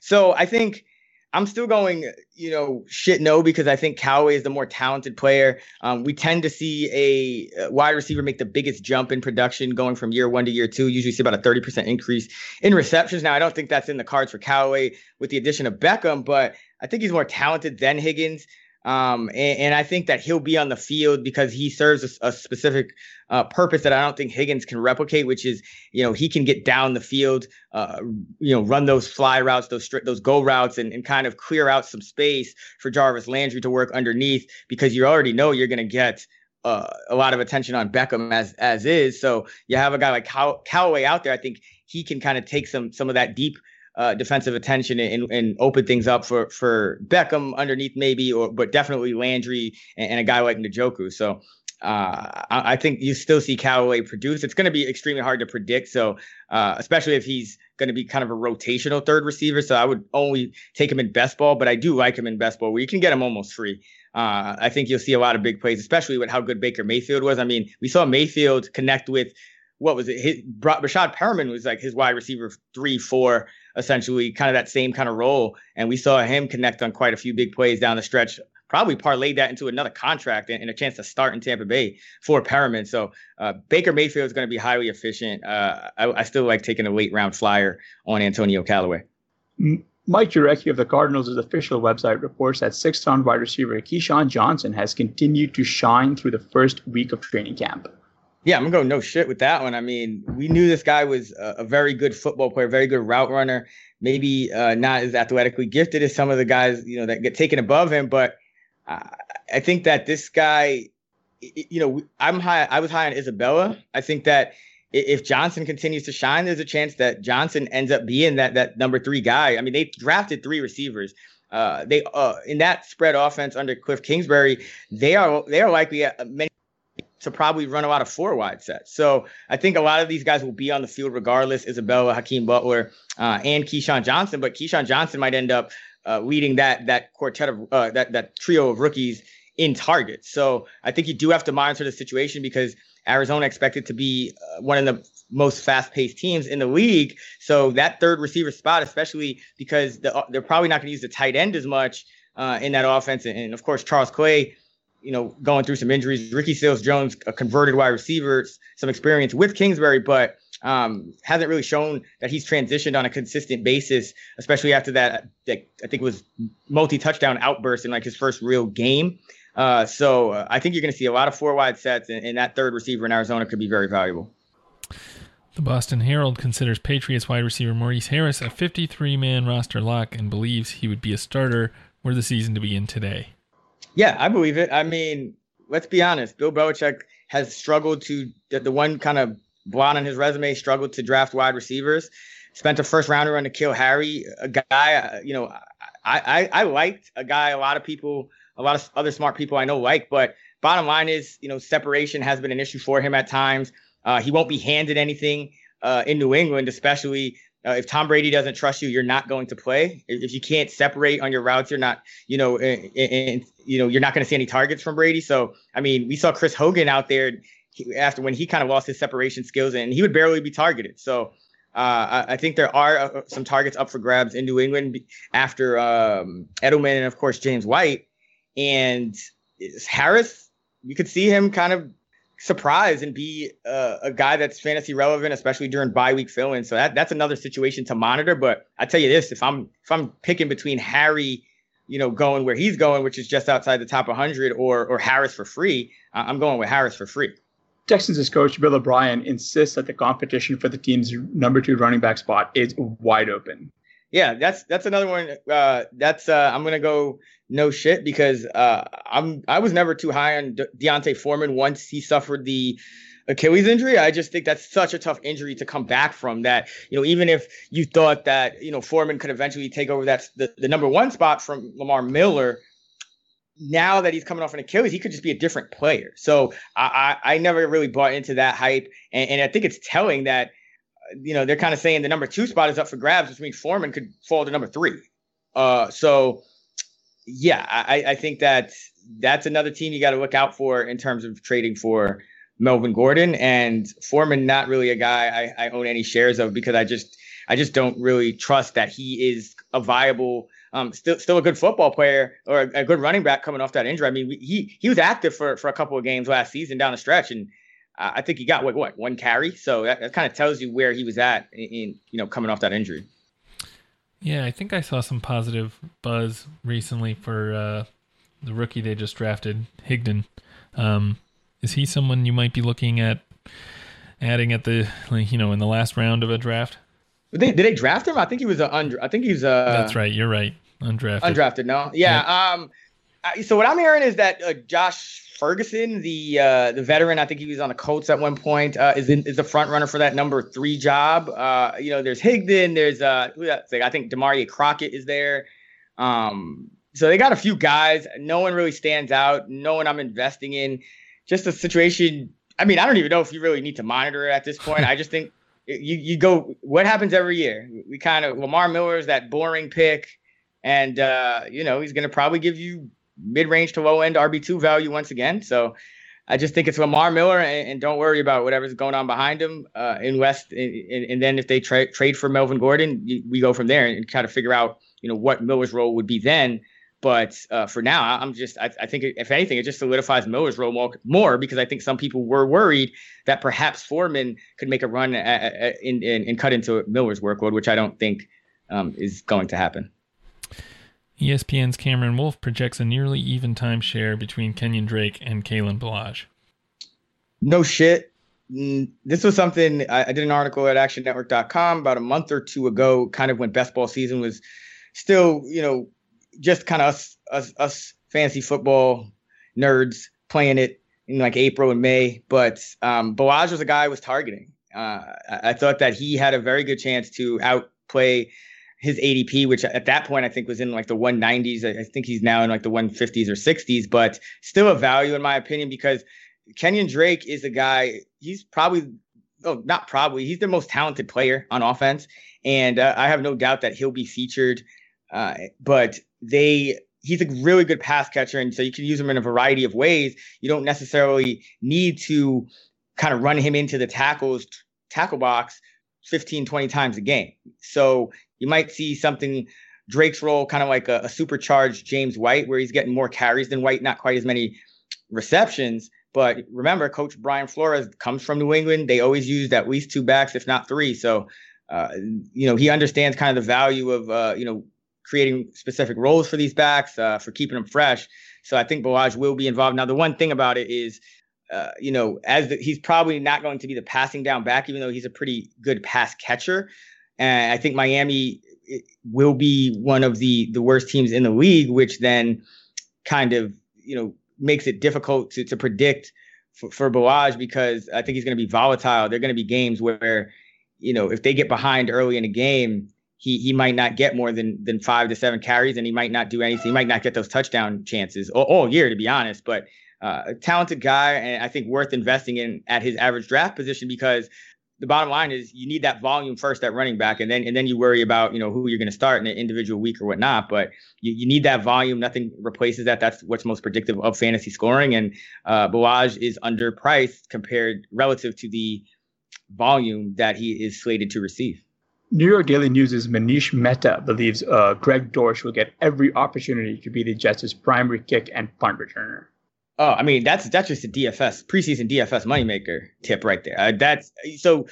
so I think I'm still going, you know, shit no because I think Callaway is the more talented player. Um, we tend to see a wide receiver make the biggest jump in production going from year one to year two. Usually see about a 30% increase in receptions. Now, I don't think that's in the cards for Callaway with the addition of Beckham, but I think he's more talented than Higgins. Um, and, and, I think that he'll be on the field because he serves a, a specific uh, purpose that I don't think Higgins can replicate, which is, you know, he can get down the field, uh, you know, run those fly routes, those stri- those go routes, and, and kind of clear out some space for Jarvis Landry to work underneath because you already know you're going to get uh, a lot of attention on Beckham as as is. So you have a guy like Cal- Callaway out there. I think he can kind of take some some of that deep uh, defensive attention and, and open things up for for Beckham underneath maybe, or but definitely Landry and, and a guy like Njoku. So uh, I, I, think you still see Callaway produce. It's going to be extremely hard to predict. So uh, especially if he's going to be kind of a rotational third receiver. So I would only take him in best ball, but I do like him in best ball where you can get him almost free. Uh, I think you'll see a lot of big plays, especially with how good Baker Mayfield was. I mean, we saw Mayfield connect with what was it? His, Breshad Perriman was like his wide receiver three, four essentially kind of that same kind of role. And we saw him connect on quite a few big plays down the stretch. Probably parlayed that into another contract and, and a chance to start in Tampa Bay for Perriman. So uh, Baker Mayfield is going to be highly efficient. Uh, I, I, still like taking a late round flyer on Antonio Callaway. Mike Jurecki of the Cardinals' official website reports that six-round wide receiver KeeSean Johnson has continued to shine through the first week of training camp. Yeah, I'm gonna go no shit with that one. I mean, we knew this guy was a, a very good football player, very good route runner. Maybe uh, not as athletically gifted as some of the guys, you know, that get taken above him. But uh, I think that this guy, you know, I'm high. I was high on Isabella. I think that if Johnson continues to shine, there's a chance that Johnson ends up being that that number three guy. I mean, they drafted three receivers. Uh, they uh, in that spread offense under Cliff Kingsbury, they are they are likely many to probably run a lot of four wide sets. So I think a lot of these guys will be on the field regardless. Isabella, Hakeem Butler, uh, and KeeSean Johnson, but KeeSean Johnson might end up uh, leading that that quartet of uh, that that trio of rookies in targets. So I think you do have to monitor the situation because Arizona expected to be uh, one of the most fast-paced teams in the league. So that third receiver spot, especially because the, they're probably not going to use the tight end as much uh, in that offense, and, and of course Charles Clay you know, going through some injuries. Ricky Seals Jones, a converted wide receiver, some experience with Kingsbury, but um, hasn't really shown that he's transitioned on a consistent basis, especially after that, that I think was multi touchdown outburst in like his first real game. Uh, so uh, I think you're going to see a lot of four wide sets, and, and that third receiver in Arizona could be very valuable. The Boston Herald considers Patriots wide receiver Maurice Harris a 53 man roster lock and believes he would be a starter were the season to begin today. Yeah, I believe it. I mean, let's be honest. Bill Belichick has struggled to the, the one kind of blot on his resume, struggled to draft wide receivers. Spent a first rounder on N'Keal Harry, a guy, uh, you know, I, I, I liked a guy a lot of people, a lot of other smart people I know like, but bottom line is, you know, separation has been an issue for him at times. Uh, he won't be handed anything uh, in New England, especially uh, if Tom Brady doesn't trust you, you're not going to play. If you can't separate on your routes, you're not, you know, and, and you know, you're not going to see any targets from Brady. So, I mean, we saw Chris Hogan out there after when he kind of lost his separation skills and he would barely be targeted. So, uh, I, I, think there are uh, some targets up for grabs in New England after um, Edelman and of course James White and Harris. You could see him kind of surprise and be uh, a guy that's fantasy relevant, especially during bye week filling. So that that's another situation to monitor. But I tell you this: if I'm if I'm picking between Harry, you know, going where he's going, which is just outside the top 100, or or Harris for free, I'm going with Harris for free. Texans' coach Bill O'Brien insists that the competition for the team's number two running back spot is wide open. Yeah, that's that's another one. Uh, that's uh, I'm gonna go no shit because uh, I'm I was never too high on De- D'Onta Foreman once he suffered the Achilles injury. I just think that's such a tough injury to come back from. That you know, even if you thought that you know Foreman could eventually take over that the, the number one spot from Lamar Miller, now that he's coming off an Achilles, he could just be a different player. So I I, I never really bought into that hype, and, and I think it's telling that you know they're kind of saying the number two spot is up for grabs, which means Foreman could fall to number three. Uh, so yeah, I, I think that that's another team you got to look out for in terms of trading for Melvin Gordon and Foreman. Not really a guy I, I own any shares of because I just I just don't really trust that he is a viable, um, still still a good football player or a, a, good running back coming off that injury. I mean, he he was active for for a couple of games last season down the stretch, and I think he got what what one carry. So that, that kind of tells you where he was at in, in you know coming off that injury. Yeah, I think I saw some positive buzz recently for uh, the rookie they just drafted, Higdon. Um, is he someone you might be looking at adding at the like, you know in the last round of a draft? Did they, did they draft him? I think he was a under. I think he's a. That's right. You're right. Undrafted. Undrafted. No. Yeah. Um. So what I'm hearing is that uh, Josh Ferguson, the uh, the veteran, I think he was on the Colts at one point, uh, is in, is the front runner for that number three job. Uh, you know, there's Higdon, there's uh, I think Damarea Crockett is there. Um, so they got a few guys. No one really stands out. No one I'm investing in just a situation. I mean, I don't even know if you really need to monitor it at this point. I just think [LAUGHS] you you go. What happens every year? We kind of Lamar Miller is that boring pick, and uh, you know he's going to probably give you mid range to low end RB two value once again. So. I just think it's Lamar Miller, and, and don't worry about whatever's going on behind him uh, in West. And, and, then if they tra- trade for Melvin Gordon, we go from there and try to figure out, you know, what Miller's role would be then. But uh, for now, I'm just I, I, think if anything, it just solidifies Miller's role more, more, because I think some people were worried that perhaps Foreman could make a run at, at, in, in, and cut into Miller's workload, which I don't think um, is going to happen. ESPN's Cameron Wolfe projects a nearly even time share between Kenyon Drake and Kalen Ballage. No shit. Mm, this was something I, did an article at actionnetwork.com about a month or two ago, kind of when best ball season was still, you know, just kind of us, us, us fancy football nerds playing it in like April and May. But um, Ballage was a guy I was targeting. Uh, I, thought that he had a very good chance to outplay his ADP, which at that point I think was in like the 190s. I, think he's now in like the 150s or 60s, but still a value in my opinion because Kenyon Drake is a guy. He's probably, oh, not probably, he's the most talented player on offense, and uh, I have no doubt that he'll be featured. Uh, but they he's a really good pass catcher and so you can use him in a variety of ways you don't necessarily need to kind of run him into the tackles tackle box 15 20 times a game so you might see something drake's role kind of like a, a supercharged james white where he's getting more carries than white not quite as many receptions but remember coach brian flores comes from new england they always used at least two backs if not three so uh, you know he understands kind of the value of uh, you know creating specific roles for these backs, uh, for keeping them fresh. So I think Ballage will be involved. Now, the one thing about it is, uh, you know, as the, he's probably not going to be the passing down back, even though he's a pretty good pass catcher. And I think Miami will be one of the the worst teams in the league, which then kind of you know makes it difficult to to predict for, for because I think he's going to be volatile. There are going to be games where you know if they get behind early in a game he he might not get more than than five to seven carries, and he might not do anything. He might not get those touchdown chances all, all year, to be honest. But uh, a talented guy, and I think worth investing in at his average draft position because the bottom line is you need that volume first at running back, and then and then you worry about you know who you're going to start in an individual week or whatnot. But you, you need that volume. Nothing replaces that. That's what's most predictive of fantasy scoring. And uh, Ballage is underpriced compared relative to the volume that he is slated to receive. New York Daily News' Manish Mehta believes uh, Greg Dortch will get every opportunity to be the Jets' primary kick and punt returner. Oh, I mean that's that's just a DFS preseason DFS moneymaker tip right there. Uh, that's so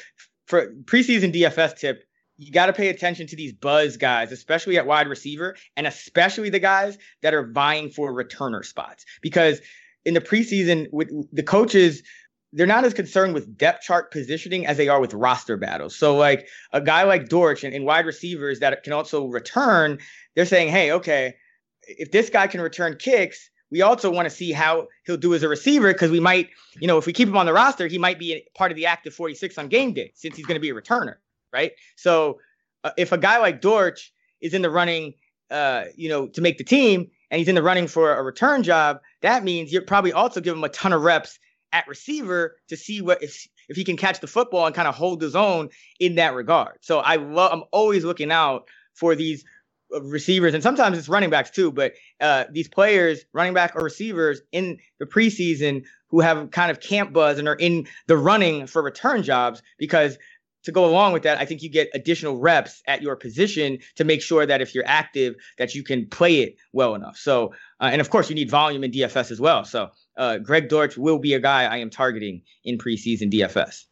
for preseason DFS tip. You got to pay attention to these buzz guys, especially at wide receiver, and especially the guys that are vying for returner spots. Because in the preseason, with the coaches they're not as concerned with depth chart positioning as they are with roster battles. So like a guy like Dortch and, and wide receivers that can also return, they're saying, hey, okay, if this guy can return kicks, we also want to see how he'll do as a receiver because we might, you know, if we keep him on the roster, he might be part of the active 46 on game day since he's going to be a returner, right? So uh, if a guy like Dortch is in the running, uh, you know, to make the team and he's in the running for a return job, that means you're probably also give him a ton of reps at receiver to see what if if he can catch the football and kind of hold his own in that regard. So I love I'm always looking out for these receivers and sometimes it's running backs too, but uh, these players, running back or receivers in the preseason who have kind of camp buzz and are in the running for return jobs because to go along with that, I think you get additional reps at your position to make sure that if you're active, that you can play it well enough. So, uh, and of course, you need volume in DFS as well. So, uh, Greg Dortch will be a guy I am targeting in preseason DFS.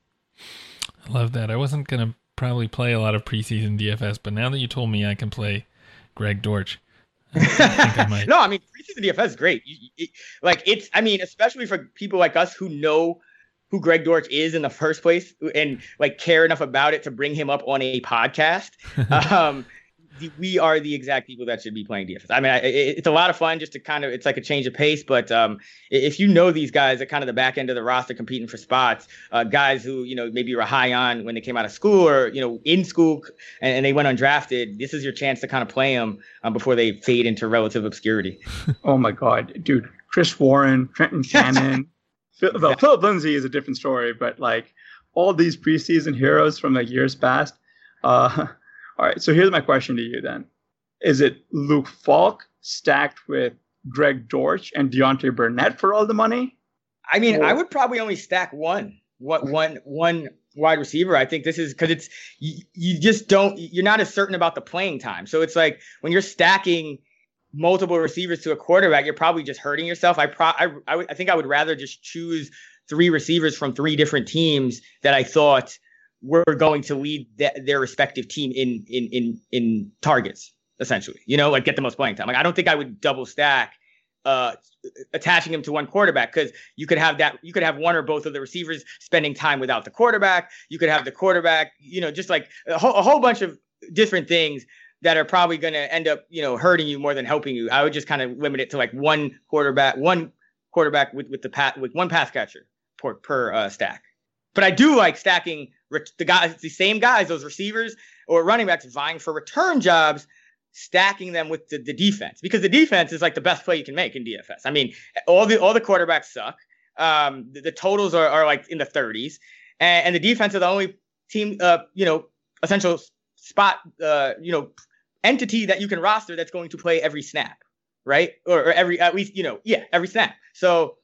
I love that. I wasn't gonna probably play a lot of preseason DFS, but now that you told me I can play Greg Dortch. [LAUGHS] I I no, I mean preseason DFS is great. You, it, like it's, I mean, especially for people like us who know who Greg Dortch is in the first place and like care enough about it to bring him up on a podcast. [LAUGHS] um, we are the exact people that should be playing DFS. I mean, it's a lot of fun just to kind of, it's like a change of pace. But um, if you know these guys at kind of the back end of the roster competing for spots, uh, guys who, you know, maybe were high on when they came out of school or, you know, in school and, and they went undrafted, this is your chance to kind of play them um, before they fade into relative obscurity. [LAUGHS] oh my God, dude. Chris Warren, Trenton [LAUGHS] Cannon. well, Phillip Lindsay is a different story, but like all these preseason heroes from like years past, uh, all right, so here's my question to you then. Is it Luke Falk stacked with Greg Dortch and Deontay Burnett for all the money? I mean, or- I would probably only stack one. What one one wide receiver. I think this is because it's you, you just don't you're not as certain about the playing time. So it's like when you're stacking multiple receivers to a quarterback, you're probably just hurting yourself. I pro I, I, w- I think I would rather just choose three receivers from three different teams that I thought were going to lead th- their respective team in in in in targets essentially you know like get the most playing time. Like i don't think i would double stack uh attaching him to one quarterback because you could have that you could have one or both of the receivers spending time without the quarterback. You could have the quarterback you know just like a, ho- a whole bunch of different things that are probably going to end up you know hurting you more than helping you. I would just kind of limit it to like one quarterback one quarterback with with the pat with one pass catcher per per uh, stack. But I do like stacking the guys, the same guys, those receivers or running backs vying for return jobs, stacking them with the, the defense because the defense is like the best play you can make in DFS. I mean, all the all the quarterbacks suck. Um, the, the totals are, are like in the 30s, and, and the defense is the only team, uh, you know, essential spot, uh, you know, entity that you can roster that's going to play every snap, right? Or, or every at least, you know, yeah, every snap. So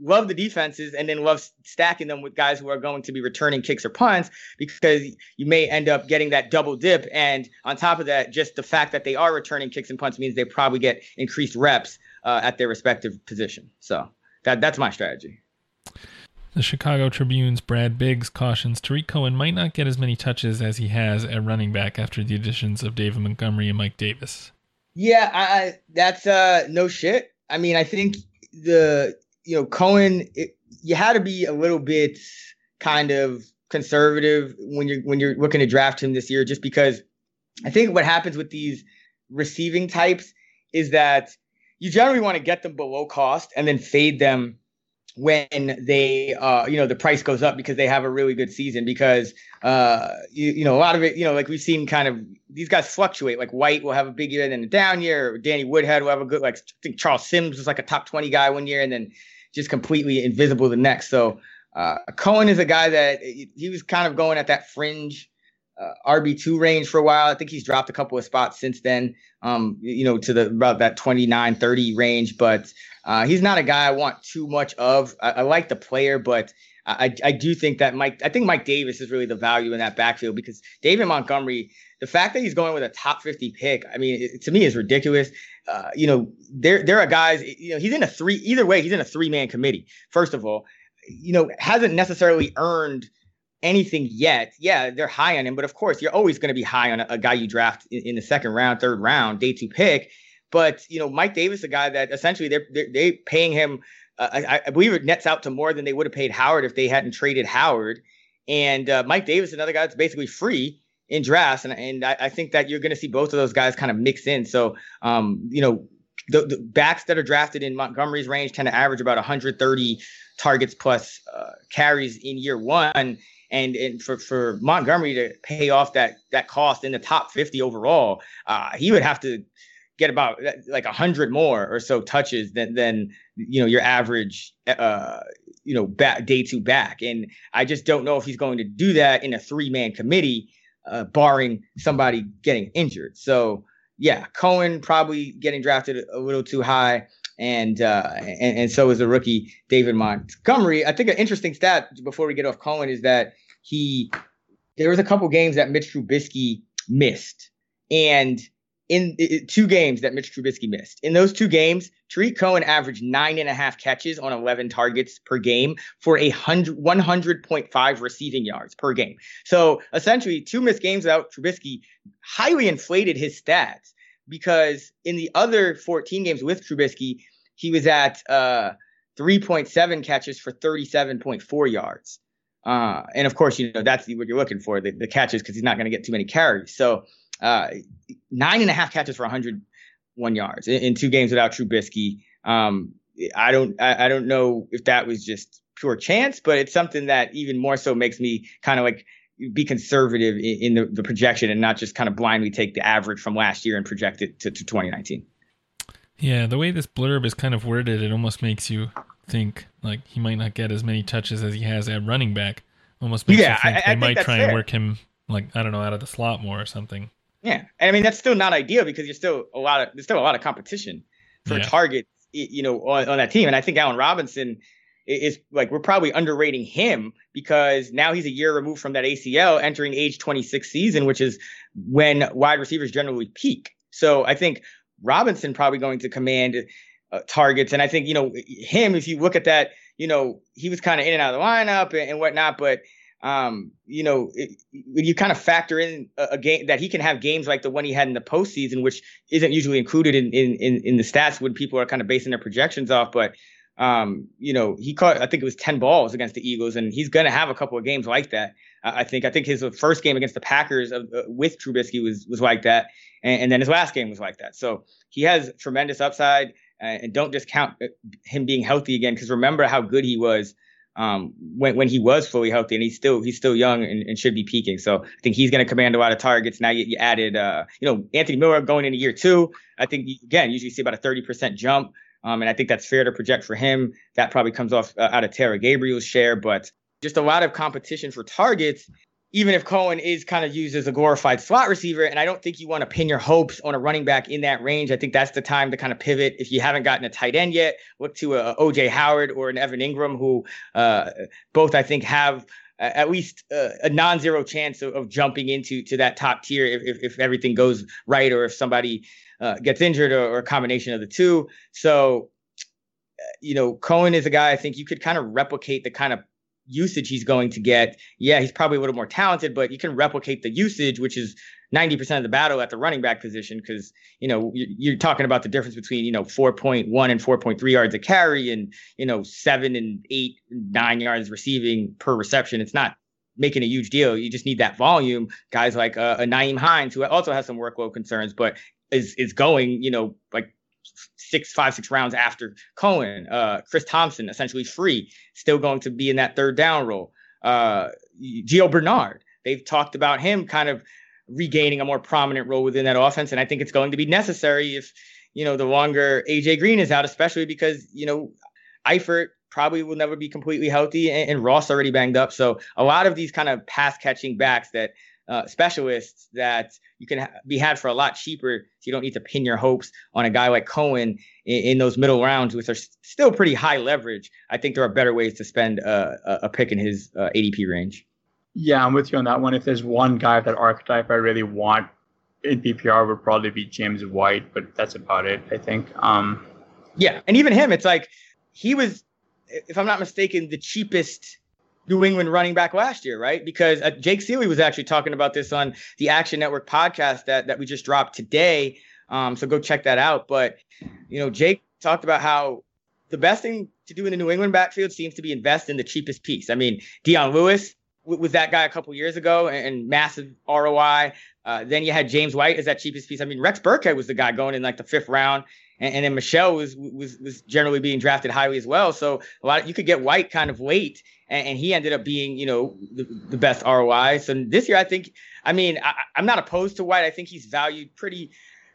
love the defenses and then love stacking them with guys who are going to be returning kicks or punts because you may end up getting that double dip. And on top of that, just the fact that they are returning kicks and punts means they probably get increased reps uh, at their respective position. So that that's my strategy. The Chicago Tribune's Brad Biggs cautions Tarik Cohen might not get as many touches as he has at running back after the additions of David Montgomery and Mike Davis. Yeah, I, that's uh, no shit. I mean, I think the you know, Cohen, it, you had to be a little bit kind of conservative when you're when you're looking to draft him this year, just because I think what happens with these receiving types is that you generally want to get them below cost and then fade them when they uh you know the price goes up because they have a really good season because uh you, you know a lot of it you know like we've seen kind of these guys fluctuate like white will have a big year and then a down year danny woodhead will have a good like i think charles sims was like a top 20 guy one year and then just completely invisible the next. So uh, Cohen is a guy that he was kind of going at that fringe uh, RB2 range for a while. I think he's dropped a couple of spots since then, um, you know, to the about that 29, 30 range. But uh, he's not a guy I want too much of. I, I like the player, but I, I do think that Mike, I think Mike Davis is really the value in that backfield because David Montgomery, the fact that he's going with a top 50 pick, I mean, it, to me is ridiculous. Uh, you know, there there are guys, you know, he's in a three, either way, he's in a three man committee. First of all, you know, hasn't necessarily earned anything yet. Yeah, they're high on him, but of course, you're always going to be high on a, a, guy you draft in, in, the second round, third round, day two pick. But you know, Mike Davis, a guy that essentially they're they're, they're paying him I, I, believe it nets out to more than they would have paid Howard if they hadn't traded Howard. And uh, Mike Davis, another guy that's basically free in drafts, and and I, I think that you're going to see both of those guys kind of mix in. So, um, you know, the, the, backs that are drafted in Montgomery's range tend to average about 130 targets plus uh, carries in year one. And, and for, for Montgomery to pay off that that cost in the top 50 overall, uh, he would have to get about uh, like 100 more or so touches than than you know your average uh, you know back day two back. And I just don't know if he's going to do that in a three man committee, uh, barring somebody getting injured. So yeah, Cohen probably getting drafted a little too high. And, uh, and and so is the rookie David Montgomery. I think an interesting stat before we get off Cohen is that he there was a couple games that Mitch Trubisky missed, and in, two games that Mitch Trubisky missed. In those two games, Tarik Cohen averaged nine and a half catches on 11 targets per game for a hundred, 100.5 receiving yards per game. So essentially, two missed games without Trubisky highly inflated his stats because in the other 14 games with Trubisky, he was at uh, 3.7 catches for 37.4 yards. Uh, and of course, you know, that's what you're looking for the, the catches because he's not going to get too many carries. So uh, nine and a half catches for 101 yards in, in two games without Trubisky. Um, I don't I, I, don't know if that was just pure chance, but it's something that even more so makes me kind of like be conservative in, in the, the, projection and not just kind of blindly take the average from last year and project it to, to 2019. Yeah, the way this blurb is kind of worded, it almost makes you think like he might not get as many touches as he has at running back. Almost makes yeah, you think I, they I might try fair. and work him like I don't know out of the slot more or something. Yeah, and I mean that's still not ideal because you're still a lot of there's still a lot of competition for yeah. targets, you know, on, on that team. And I think Allen Robinson is like we're probably underrating him because now he's a year removed from that ACL, entering age 26 season, which is when wide receivers generally peak. So I think Robinson probably going to command uh, targets, and I think you know him. If you look at that, you know he was kind of in and out of the lineup and, and whatnot, but um, you know, it, you kind of factor in a, a, game that he can have games like the one he had in the postseason, which isn't usually included in in in, the stats when people are kind of basing their projections off, but um, you know, he caught I think it was ten balls against the Eagles, and he's going to have a couple of games like that. Uh, I think I think his first game against the Packers uh, with Trubisky was was like that, and, and, then his last game was like that. So he has tremendous upside, uh, and don't discount uh, him being healthy again because remember how good he was um, when when he was fully healthy, and he's still he's still young and, and should be peaking. So I think he's going to command a lot of targets. Now you, you added, uh, you know, Anthony Miller going into year two. I think again, usually see about a thirty percent jump, um, and I think that's fair to project for him. That probably comes off uh, out of Taylor Gabriel's share, but just a lot of competition for targets even if Cohen is kind of used as a glorified slot receiver, and I don't think you want to pin your hopes on a running back in that range. I think that's the time to kind of pivot. If you haven't gotten a tight end yet, look to a, OJ Howard or an Evan Engram, who uh, both I think have at least uh, a non-zero chance of, of, jumping into to that top tier if, if, if everything goes right or if somebody uh, gets injured or, or, a combination of the two. So, uh, you know, Cohen is a guy I think you could kind of replicate the kind of usage he's going to get. Yeah, he's probably a little more talented, but you can replicate the usage, which is 90% of the battle at the running back position because, you know, you're talking about the difference between, you know, 4.1 and 4.3 yards a carry and, you know, seven and eight, nine yards receiving per reception. It's not making a huge deal. You just need that volume. Guys like uh, a Nyheim Hines, who also has some workload concerns, but is is going, you know, like six, five, six rounds after Cohen. Uh, Chris Thompson, essentially free, still going to be in that third down role. Uh, Gio Bernard, they've talked about him kind of regaining a more prominent role within that offense, and I think it's going to be necessary if you know the longer AJ Green is out, especially because you know Eifert probably will never be completely healthy, and, and Ross already banged up. So a lot of these kind of pass catching backs that uh, specialists that you can ha- be had for a lot cheaper. So you don't need to pin your hopes on a guy like Cohen in, in those middle rounds, which are s- still pretty high leverage. I think there are better ways to spend uh, a pick in his uh, ADP range. Yeah, I'm with you on that one. If there's one guy that archetype I really want in PPR, would probably be James White, but that's about it. I think. Um, yeah, and even him, it's like he was, if I'm not mistaken, the cheapest New England running back last year, right? Because uh, Jake Ciely was actually talking about this on the Action Network podcast that that we just dropped today. Um, so go check that out. But you know, Jake talked about how the best thing to do in the New England backfield seems to be invest in the cheapest piece. I mean, Dion Lewis was that guy a couple years ago and, and massive ROI. Uh, then you had James White as that cheapest piece. I mean, Rex Burkhead was the guy going in like the fifth round, and, and then Michel was was was generally being drafted highly as well. So a lot of, you could get White kind of late, and, and he ended up being you know the, the, best ROI. So this year, I think, I mean, I, I'm not opposed to White. I think he's valued pretty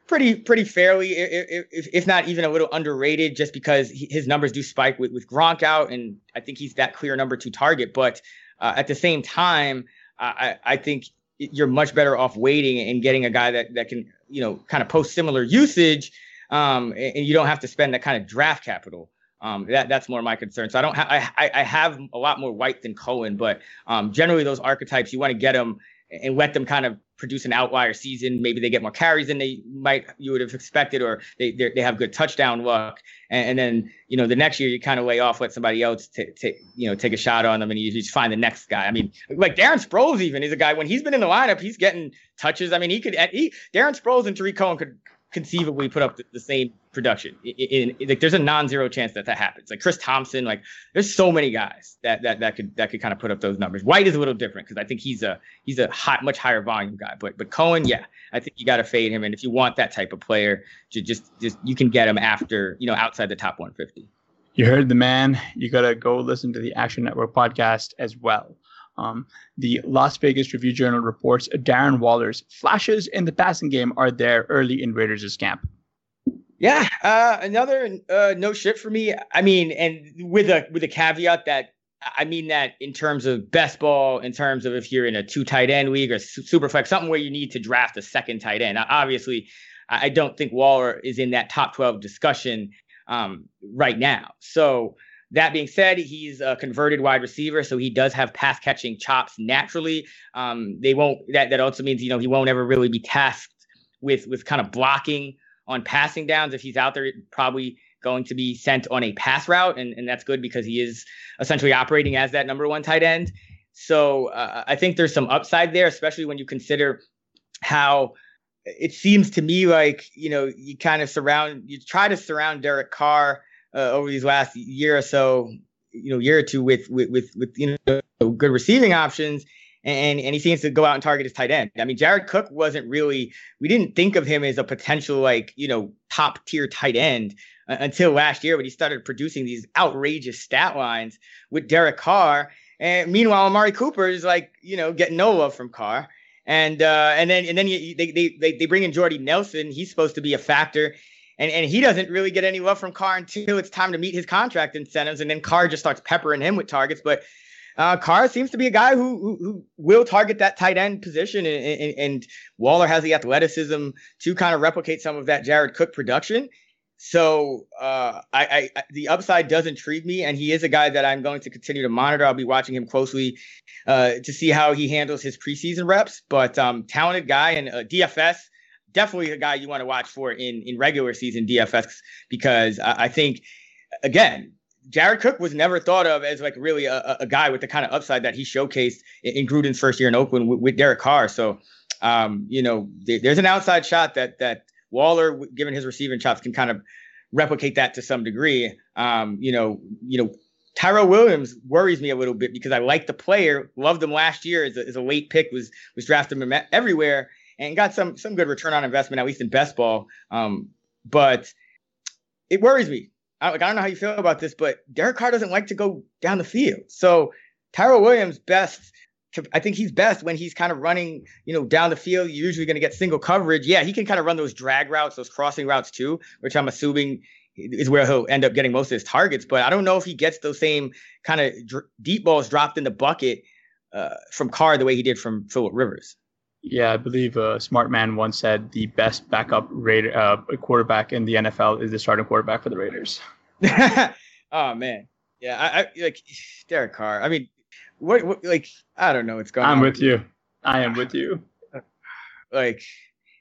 pretty pretty fairly, if, if not even a little underrated, just because his numbers do spike with, with Gronk out, and I think he's that clear number two target. But uh, at the same time, I, I think you're much better off waiting and getting a guy that that can you know kind of post similar usage, um, and, you don't have to spend that kind of draft capital. Um, that that's more my concern. So I don't ha- I I have a lot more white than Cohen, but um, generally those archetypes you want to get them and let them kind of produce an outlier season. Maybe they get more carries than they might you would have expected, or they they have good touchdown luck. And, and, then you know the next year you kind of lay off, let somebody else take you know take a shot on them, and you just find the next guy. I mean, like Darren Sproles even is a guy when he's been in the lineup, he's getting touches. I mean, he could he Darren Sproles and Tarik Cohen could conceivably put up the, the same production. In, like, there's a non-zero chance that that happens. Like Chris Thompson, like there's so many guys that that that could that could kind of put up those numbers. White is a little different because I think he's a he's a hot, much higher volume guy. But but Cohen, yeah, I think you got to fade him. And if you want that type of player, just just you can get him after you know outside the top 150. You heard the man. You got to go listen to the Action Network podcast as well. Um, the Las Vegas Review Journal reports Darren Waller's flashes in the passing game are there early in Raiders' camp. Yeah, uh, another uh, no shit for me. I mean, and with a with a caveat that I mean that in terms of best ball, in terms of if you're in a two tight end league or super flex, something where you need to draft a second tight end. Obviously, I don't think Waller is in that top 12 discussion um, right now. So that being said, he's a converted wide receiver, so he does have pass catching chops naturally. Um, they won't. That that also means you know he won't ever really be tasked with with kind of blocking on passing downs. If he's out there, probably going to be sent on a pass route, and and that's good because he is essentially operating as that number one tight end. So uh, I think there's some upside there, especially when you consider how it seems to me like you know you kind of surround you try to surround Derek Carr uh, over these last year or so, you know, year or two with with with, with you know good receiving options. And, and he seems to go out and target his tight end. I mean, Jared Cook wasn't really, we didn't think of him as a potential, like, you know, top tier tight end uh, until last year when he started producing these outrageous stat lines with Derek Carr. And meanwhile, Amari Cooper is like, you know, getting no love from Carr. And uh, and then and then they, they they they bring in Jordy Nelson. He's supposed to be a factor and and he doesn't really get any love from Carr until it's time to meet his contract incentives, and then Carr just starts peppering him with targets. But uh, Carr seems to be a guy who, who, who will target that tight end position, and, and, and, Waller has the athleticism to kind of replicate some of that Jared Cook production. So uh, I, I, the upside does intrigue me, and he is a guy that I'm going to continue to monitor. I'll be watching him closely uh, to see how he handles his preseason reps. But um, talented guy and DFS definitely a guy you want to watch for in in regular season DFS because I, I think again Jared Cook was never thought of as like really a, a guy with the kind of upside that he showcased in, Gruden's first year in Oakland with, with Derek Carr. So, um, you know, th- there's an outside shot that that Waller, given his receiving chops, can kind of replicate that to some degree. Um, you know, you know, Tyrell Williams worries me a little bit because I like the player, loved him last year as a, as a late pick, was was drafted everywhere, and got some some good return on investment, at least in best ball. Um, but it worries me. I, like, I don't know how you feel about this, but Derek Carr doesn't like to go down the field. So Tyrell Williams best. I think he's best when he's kind of running, you know, down the field. You're usually going to get single coverage. Yeah, he can kind of run those drag routes, those crossing routes too, which I'm assuming is where he'll end up getting most of his targets. But I don't know if he gets those same kind of dr- deep balls dropped in the bucket uh, from Carr the way he did from Philip Rivers. Yeah, I believe a smart man once said the best backup Raider uh, quarterback in the NFL is the starting quarterback for the Raiders. [LAUGHS] oh man, yeah, I, I, like Derek Carr. I mean, what, what, like I don't know what's going I'm on. I'm with you. I am with you. Like,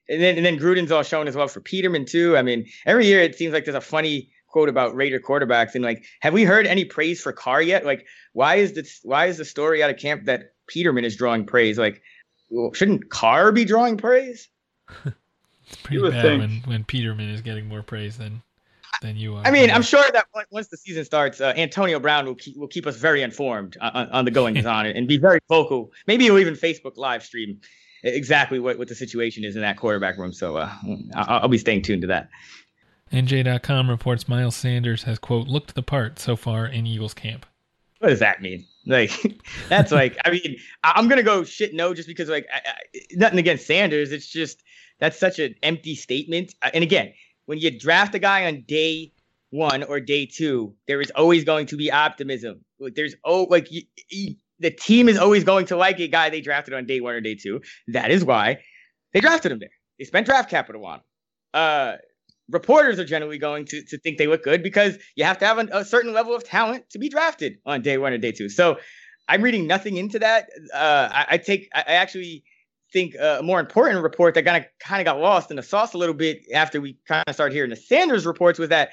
and then and then Gruden's all shown as well for Peterman too. I mean, every year it seems like there's a funny quote about Raider quarterbacks and like, have we heard any praise for Carr yet? Like, why is this? Why is the story out of camp that Peterman is drawing praise? Like, shouldn't Carr be drawing praise? it's pretty bad when, when Peterman is getting more praise than than you are. I mean, I'm sure that once the season starts, uh, Antonio Brown will keep, will keep us very informed on, on the goings [LAUGHS] on and be very vocal. Maybe he'll even Facebook live stream exactly what, what the situation is in that quarterback room. So uh, I'll, I'll be staying tuned to that. NJ.com reports Miles Sanders has, quote, looked the part so far in Eagles camp. What does that mean? Like, [LAUGHS] that's like, I mean, I'm to go shit no just because, like, I, I, nothing against Sanders. It's just, that's such an empty statement. Uh, and again, when you draft a guy on day one or day two, there is always going to be optimism. Like, there's, oh, like, you, you, the team is always going to like a guy they drafted on day one or day two. That is why they drafted him there. They spent draft capital on him. Uh, reporters are generally going to, to think they look good because you have to have a, a, certain level of talent to be drafted on day one or day two. So I'm reading nothing into that. Uh, I, I, take, I actually think a more important report that kind of kind of got lost in the sauce a little bit after we kind of started hearing the Sanders reports was that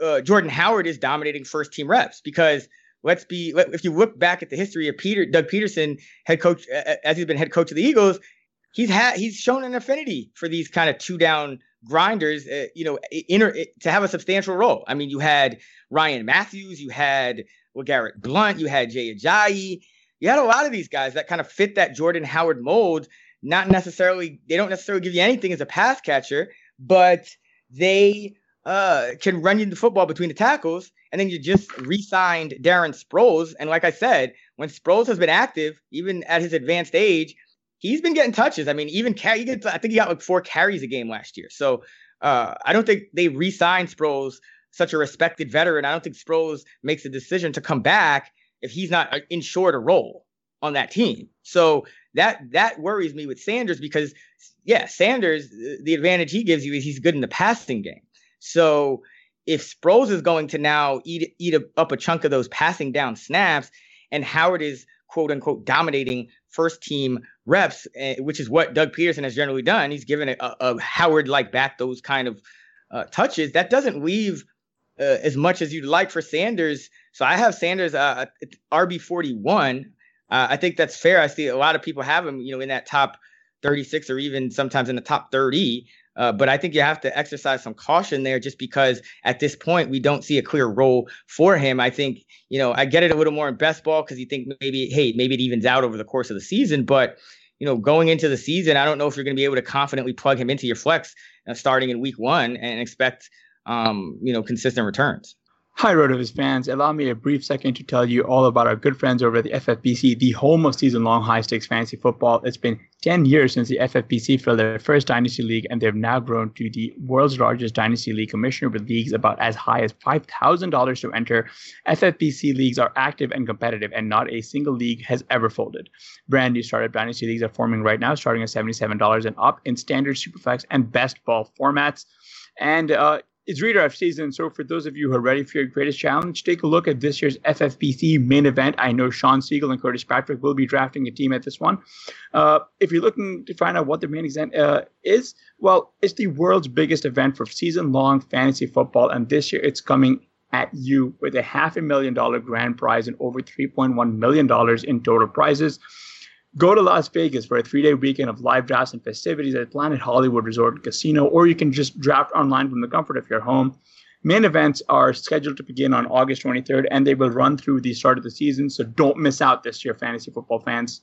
uh, Jordan Howard is dominating first team reps because let's be if you look back at the history of Peter Doug Pederson head coach as he's been head coach of the Eagles, he's had he's shown an affinity for these kind of two down grinders, uh, you know, inter, to have a substantial role. I mean, you had Ryan Mathews, you had well, Garrett Blount, you had Jay Ajayi. You had a lot of these guys that kind of fit that Jordan Howard mold. Not necessarily, they don't necessarily give you anything as a pass catcher, but they uh, can run you the football between the tackles. And then you just re-signed Darren Sproles. And like I said, when Sproles has been active, even at his advanced age, he's been getting touches. I mean, even carry, gets, I think he got like four carries a game last year. So uh, I don't think they re-signed Sproles, such a respected veteran. I don't think Sproles makes a decision to come back if he's not uh, insured a role on that team. So that that worries me with Sanders because yeah, Sanders, the advantage he gives you is he's good in the passing game. So if Sproles is going to now eat eat a, up a chunk of those passing down snaps, and Howard is quote unquote dominating first team reps, uh, which is what Doug Pederson has generally done. He's given a, a Howard like back those kind of uh, touches. That doesn't leave uh, as much as you'd like for Sanders. So I have Sanders uh, RB forty one. Uh, I think that's fair. I see a lot of people have him, you know, in that top thirty six or even sometimes in the top thirty. Uh, but I think you have to exercise some caution there just because at this point we don't see a clear role for him. I think, you know, I get it a little more in best ball because you think maybe, hey, maybe it evens out over the course of the season. But, you know, going into the season, I don't know if you're going to be able to confidently plug him into your flex uh, starting in week one and expect, um, you know, consistent returns. Hi, RotoViz fans. Allow me a brief second to tell you all about our good friends over at the FFPC, the home of season long high stakes fantasy football. It's been 10 years since the FFPC filled their first Dynasty League, and they've now grown to the world's largest Dynasty League commissioner with leagues about as high as $5,000 to enter. FFPC leagues are active and competitive, and not a single league has ever folded. Brand new startup Dynasty leagues are forming right now, starting at $77 and up in standard, superflex, and best ball formats. And uh, it's redraft season. So for those of you who are ready for your greatest challenge, take a look at this year's FFPC main event. I know Shawn Siegele and Curtis Patrick will be drafting a team at this one. Uh, if you're looking to find out what the main event uh, is, well, it's the world's biggest event for season-long fantasy football, and this year it's coming at you with a half a million dollar grand prize and over 3.1 million dollars in total prizes. Go to Las Vegas for a three day weekend of live drafts and festivities at Planet Hollywood Resort and Casino, or you can just draft online from the comfort of your home. Main events are scheduled to begin on August 23rd, and they will run through the start of the season, so don't miss out this year, fantasy football fans.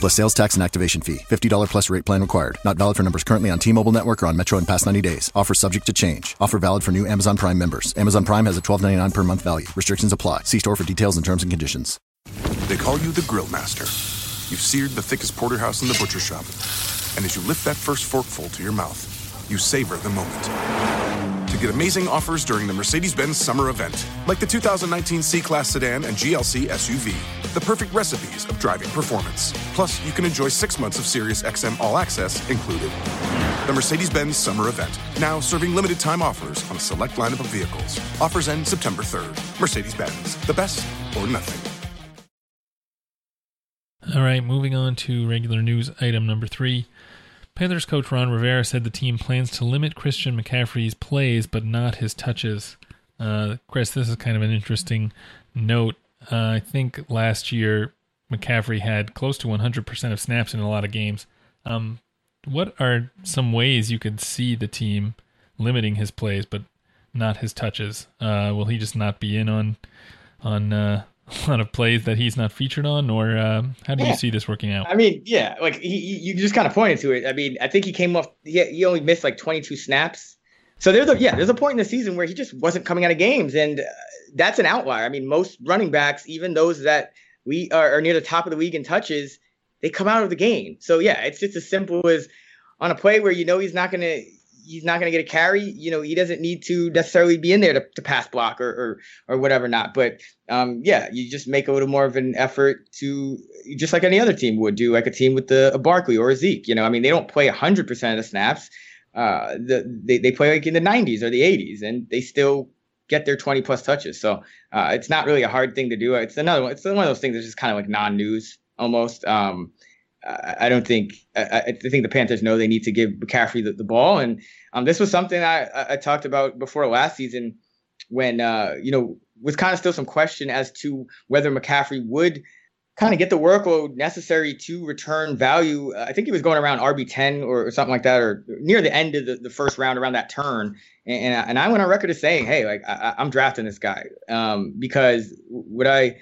plus sales tax and activation fee. $50 plus rate plan required. Not valid for numbers currently on T-Mobile network or on Metro in past 90 days. Offer subject to change. Offer valid for new Amazon Prime members. Amazon Prime has a $12.99 per month value. Restrictions apply. See store for details and terms and conditions. They call you the Grill Master. You've seared the thickest porterhouse in the butcher shop. And as you lift that first forkful to your mouth, you savor the moment to get amazing offers during the Mercedes Benz summer event, like the 2019 C Class sedan and GLC SUV. The perfect recipes of driving performance. Plus, you can enjoy six months of Sirius XM All Access included. The Mercedes Benz summer event, now serving limited time offers on a select lineup of vehicles. Offers end September 3rd. Mercedes Benz, the best or nothing. All right, moving on to regular news item number three. Panthers coach Ron Rivera said the team plans to limit Christian McCaffrey's plays, but not his touches. Uh, Chris, this is kind of an interesting note. Uh, I think last year McCaffrey had close to 100% of snaps in a lot of games. Um, what are some ways you could see the team limiting his plays, but not his touches? Uh, will he just not be in on on uh, [LAUGHS] a lot of plays that he's not featured on, or uh, how do Yeah. you see this working out? I mean, yeah, like he, you just kind of pointed to it. I mean, I think he came off. He, he only missed like 22 snaps. So there's a yeah, there's a point in the season where he just wasn't coming out of games, and uh, that's an outlier. I mean, most running backs, even those that we are, are near the top of the league in touches, they come out of the game. So yeah, it's just as simple as on a play where you know he's not gonna he's not gonna get a carry. You know, he doesn't need to necessarily be in there to, to pass block or, or or whatever not. But um, yeah, you just make a little more of an effort to just like any other team would do, like a team with the, a Barkley or a Zeke. You know, I mean, they don't play 100% of the snaps. Uh, the, they, they play like in the 90s or the 80s, and they still get their 20 plus touches. So uh, it's not really a hard thing to do. It's another one. It's one of those things that's just kind of like non-news almost. Um, I don't think I, I think the Panthers know they need to give McCaffrey the, the ball, and um, this was something I I talked about before last season when uh, you know was kind of still some question as to whether McCaffrey would kind of get the workload necessary to return value. Uh, I think he was going around RB ten or, or something like that, or near the end of the, the first round around that turn. And and I, went on record as saying, hey, like I, I'm drafting this guy um, because what I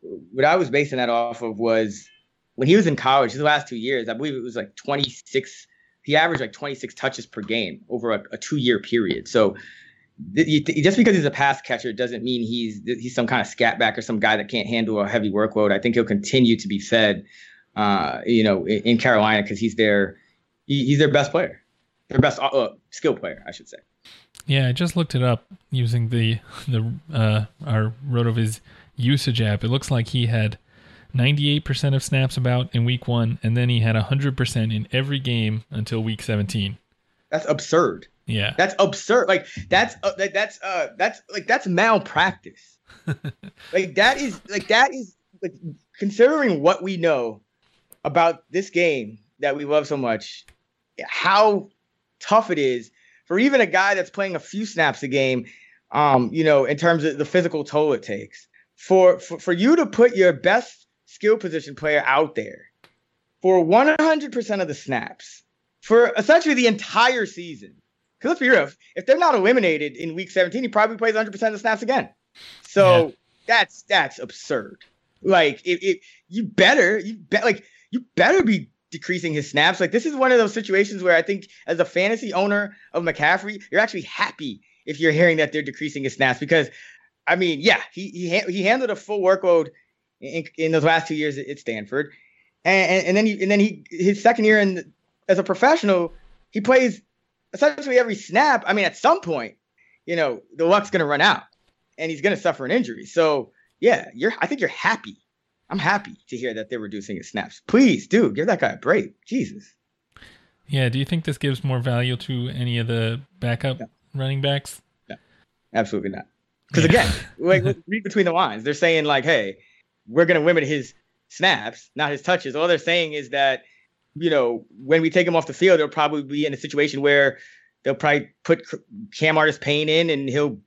what I was basing that off of was when he was in college, the last two years, I believe it was like 26. He averaged like 26 touches per game over a, a two-year period. So th- just because he's a pass catcher doesn't mean he's he's some kind of scat back or some guy that can't handle a heavy workload. I think he'll continue to be fed, uh, you know, in, in Carolina because he's their he, he's their best player, their best uh, uh, skill player, I should say. Yeah, I just looked it up using the the uh, our Rotoviz usage app. It looks like he had 98% of snaps about in week one, and then he had 100% in every game until week 17. That's absurd. Yeah. That's absurd. Like that's uh, that, that's uh that's like that's malpractice. [LAUGHS] like that is like that is like considering what we know about this game that we love so much, how tough it is for even a guy that's playing a few snaps a game, um, you know, in terms of the physical toll it takes. For for, for you to put your best skill position player out there for 100% of the snaps for essentially the entire season. Because let's be real, if, they're not eliminated in week 17, he probably plays 100% of the snaps again. So that's that's absurd. Like if, if you better you bet like you better be decreasing his snaps. Like this is one of those situations where I think as a fantasy owner of McCaffrey, you're actually happy if you're hearing that they're decreasing his snaps because I mean, yeah, he he ha- he handled a full workload in, in those last two years at Stanford, and, and and then he and then he his second year in as a professional, he plays essentially every snap. I mean, at some point, you know, the luck's gonna run out, and he's gonna suffer an injury. So yeah, you're I think you're happy. I'm happy to hear that they're reducing his snaps. Please, dude, give that guy a break. Jesus. Yeah. Do you think this gives more value to any of the backup running backs? Absolutely not. Because again, [LAUGHS] like read between the lines. They're saying like, "Hey, we're going to limit his snaps, not his touches." All they're saying is that, you know, when we take him off the field, they'll probably be in a situation where they'll probably put Cam Artis-Payne in, and he'll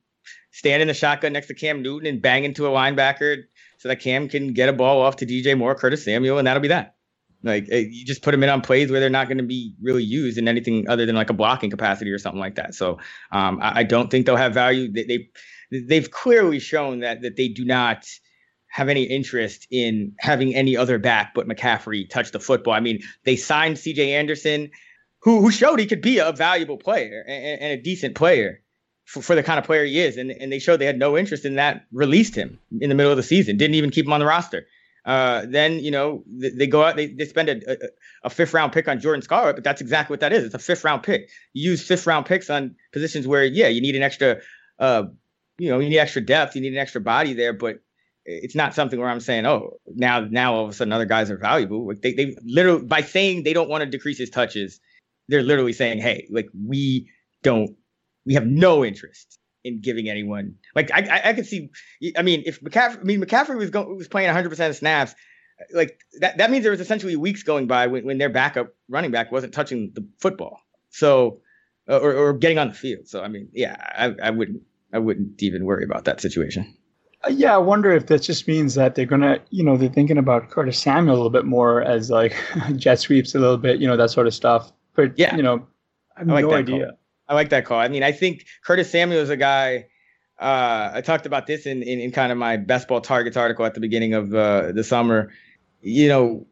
stand in the shotgun next to Cam Newton and bang into a linebacker so that Cam can get a ball off to DJ Moore, Curtis Samuel, and that'll be that. Like eh, you just put them in on plays where they're not going to be really used in anything other than like a blocking capacity or something like that. So um, I, I don't think they'll have value. They, they they've clearly shown that that they do not have any interest in having any other back but McCaffrey touch the football. I mean, they signed C.J. Anderson, who who showed he could be a valuable player and, and a decent player for, for the kind of player he is, and and they showed they had no interest in that. Released him in the middle of the season, didn't even keep him on the roster. Uh, then you know they, they go out, they, they spend a, a, a fifth round pick on Jordan Scarlett, but that's exactly what that is. It's a fifth round pick. You use fifth round picks on positions where yeah, you need an extra, uh, you know, you need extra depth, you need an extra body there, but it's not something where I'm saying, oh, now now all of a sudden other guys are valuable. Like they they literally by saying they don't want to decrease his touches, they're literally saying, hey, like we don't, we have no interest in giving anyone like I I, I could see. I mean, if McCaffrey, I mean McCaffrey was going was playing 100 percent of snaps, like that, that means there was essentially weeks going by when, when their backup running back wasn't touching the football. So, uh, or, or getting on the field. So, I mean, yeah, I, I wouldn't, I wouldn't even worry about that situation. Uh, yeah, I wonder if that just means that they're gonna, you know, they're thinking about Curtis Samuel a little bit more as like [LAUGHS] jet sweeps a little bit, you know, that sort of stuff. But yeah, you know, I have I like no idea. Call. I like that call. I mean, I think Curtis Samuel is a guy. Uh, I talked about this in, in, in kind of my best ball targets article at the beginning of uh, the summer. You know,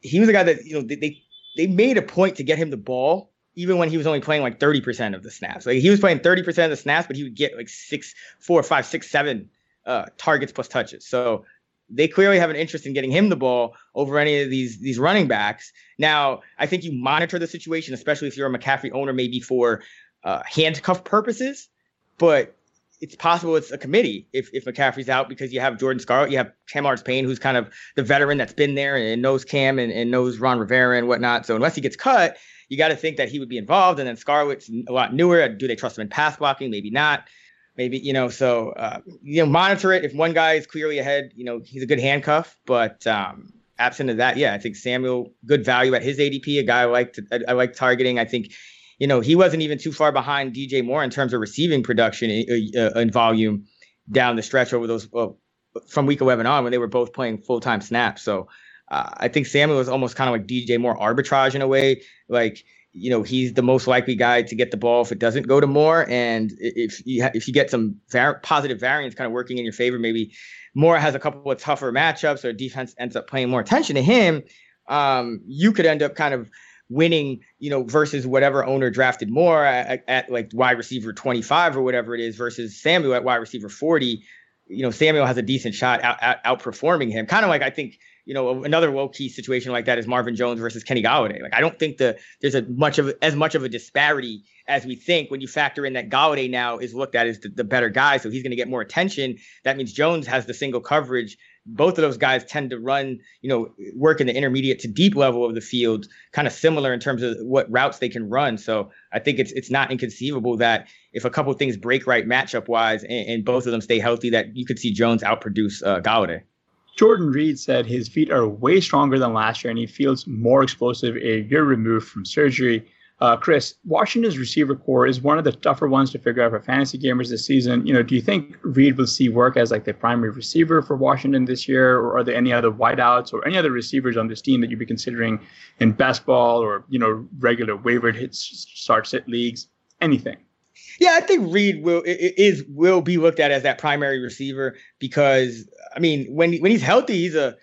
he was a guy that you know they, they they made a point to get him the ball even when he was only playing like 30% of the snaps. Like he was playing 30% of the snaps, but he would get like six, four, five, six, seven uh, targets plus touches. So they clearly have an interest in getting him the ball over any of these these running backs. Now, I think you monitor the situation, especially if you're a McCaffrey owner, maybe for uh, handcuff purposes. But it's possible it's a committee if, if McCaffrey's out because you have Jordan Scarlett, you have Cam Artis-Payne, who's kind of the veteran that's been there and knows Cam and, and knows Ron Rivera and whatnot. So unless he gets cut, you got to think that he would be involved. And then Scarlett's a lot newer. Do they trust him in pass blocking? Maybe not maybe you know so uh, you know monitor it. If one guy is clearly ahead you know he's a good handcuff. But um absent of that yeah i think samuel good value at his adp a guy i like to, I, I, like targeting. I think you know he wasn't even too far behind dj moore in terms of receiving production in, uh, uh, in volume down the stretch over those uh, from week 11 on when they were both playing full-time snaps. So uh, i think samuel was almost kind of like dj moore arbitrage in a way. Like you know he's the most likely guy to get the ball if it doesn't go to Moore, and if you ha- if you get some var- positive variance kind of working in your favor, maybe Moore has a couple of tougher matchups or defense ends up paying more attention to him. Um, you could end up kind of winning, you know, versus whatever owner drafted Moore at, at like wide receiver 25 or whatever it is versus Samuel at wide receiver 40. You know, Samuel has a decent shot out, out outperforming him. Kind of like I think you know, another low key situation like that is Marvin Jones versus Kenny Golladay. Like I don't think the there's a much of as much of a disparity as we think when you factor in that Golladay now is looked at as the, the better guy, so he's going to get more attention. That means Jones has the single coverage. Both of those guys tend to run, you know, work in the intermediate to deep level of the field, kind of similar in terms of what routes they can run. So I think it's it's not inconceivable that if a couple things break right matchup wise and, and, both of them stay healthy, that you could see Jones outproduce uh, Golladay. Jordan Reed said his feet are way stronger than last year and he feels more explosive a year removed from surgery. Uh, Chris, Washington's receiver corps is one of the tougher ones to figure out for fantasy gamers this season. You know, do you think Reed will see work as like the primary receiver for Washington this year, or are there any other wideouts or any other receivers on this team that you'd be considering in best ball or you know regular waiver hits, start sit leagues, anything? Yeah, I think Reed will is will be looked at as that primary receiver because I mean when when he's healthy, he's a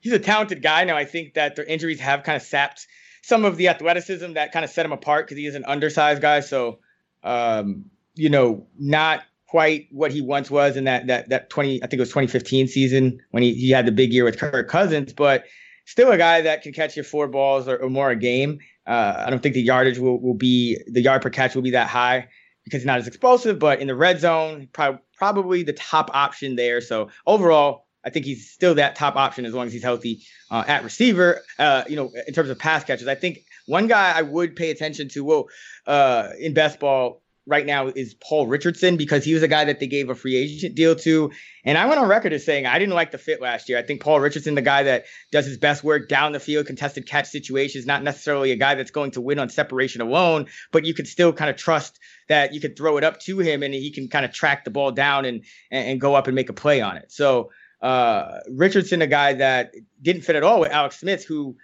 he's a talented guy. Now I think that their injuries have kind of sapped some of the athleticism that kind of set him apart because he is an undersized guy. So um, you know, not quite what he once was in that that that 20 I think it was 2015 season when he, he had the big year with Kirk Cousins, but still a guy that can catch you four balls or, or more a game. Uh, I don't think the yardage will, will be the yard per catch will be that high because he's not as explosive, but in the red zone, pro- probably the top option there. So overall, I think he's still that top option as long as he's healthy uh, at receiver. Uh, you know, in terms of pass catches, I think one guy I would pay attention to, well, uh, in best ball right now is Paul Richardson because he was a guy that they gave a free agent deal to. And I went on record as saying I didn't like the fit last year. I think Paul Richardson, the guy that does his best work down the field, contested catch situations, not necessarily a guy that's going to win on separation alone, but you could still kind of trust that you could throw it up to him and he can kind of track the ball down and and, go up and make a play on it. So uh, Richardson, a guy that didn't fit at all with Alex Smith, who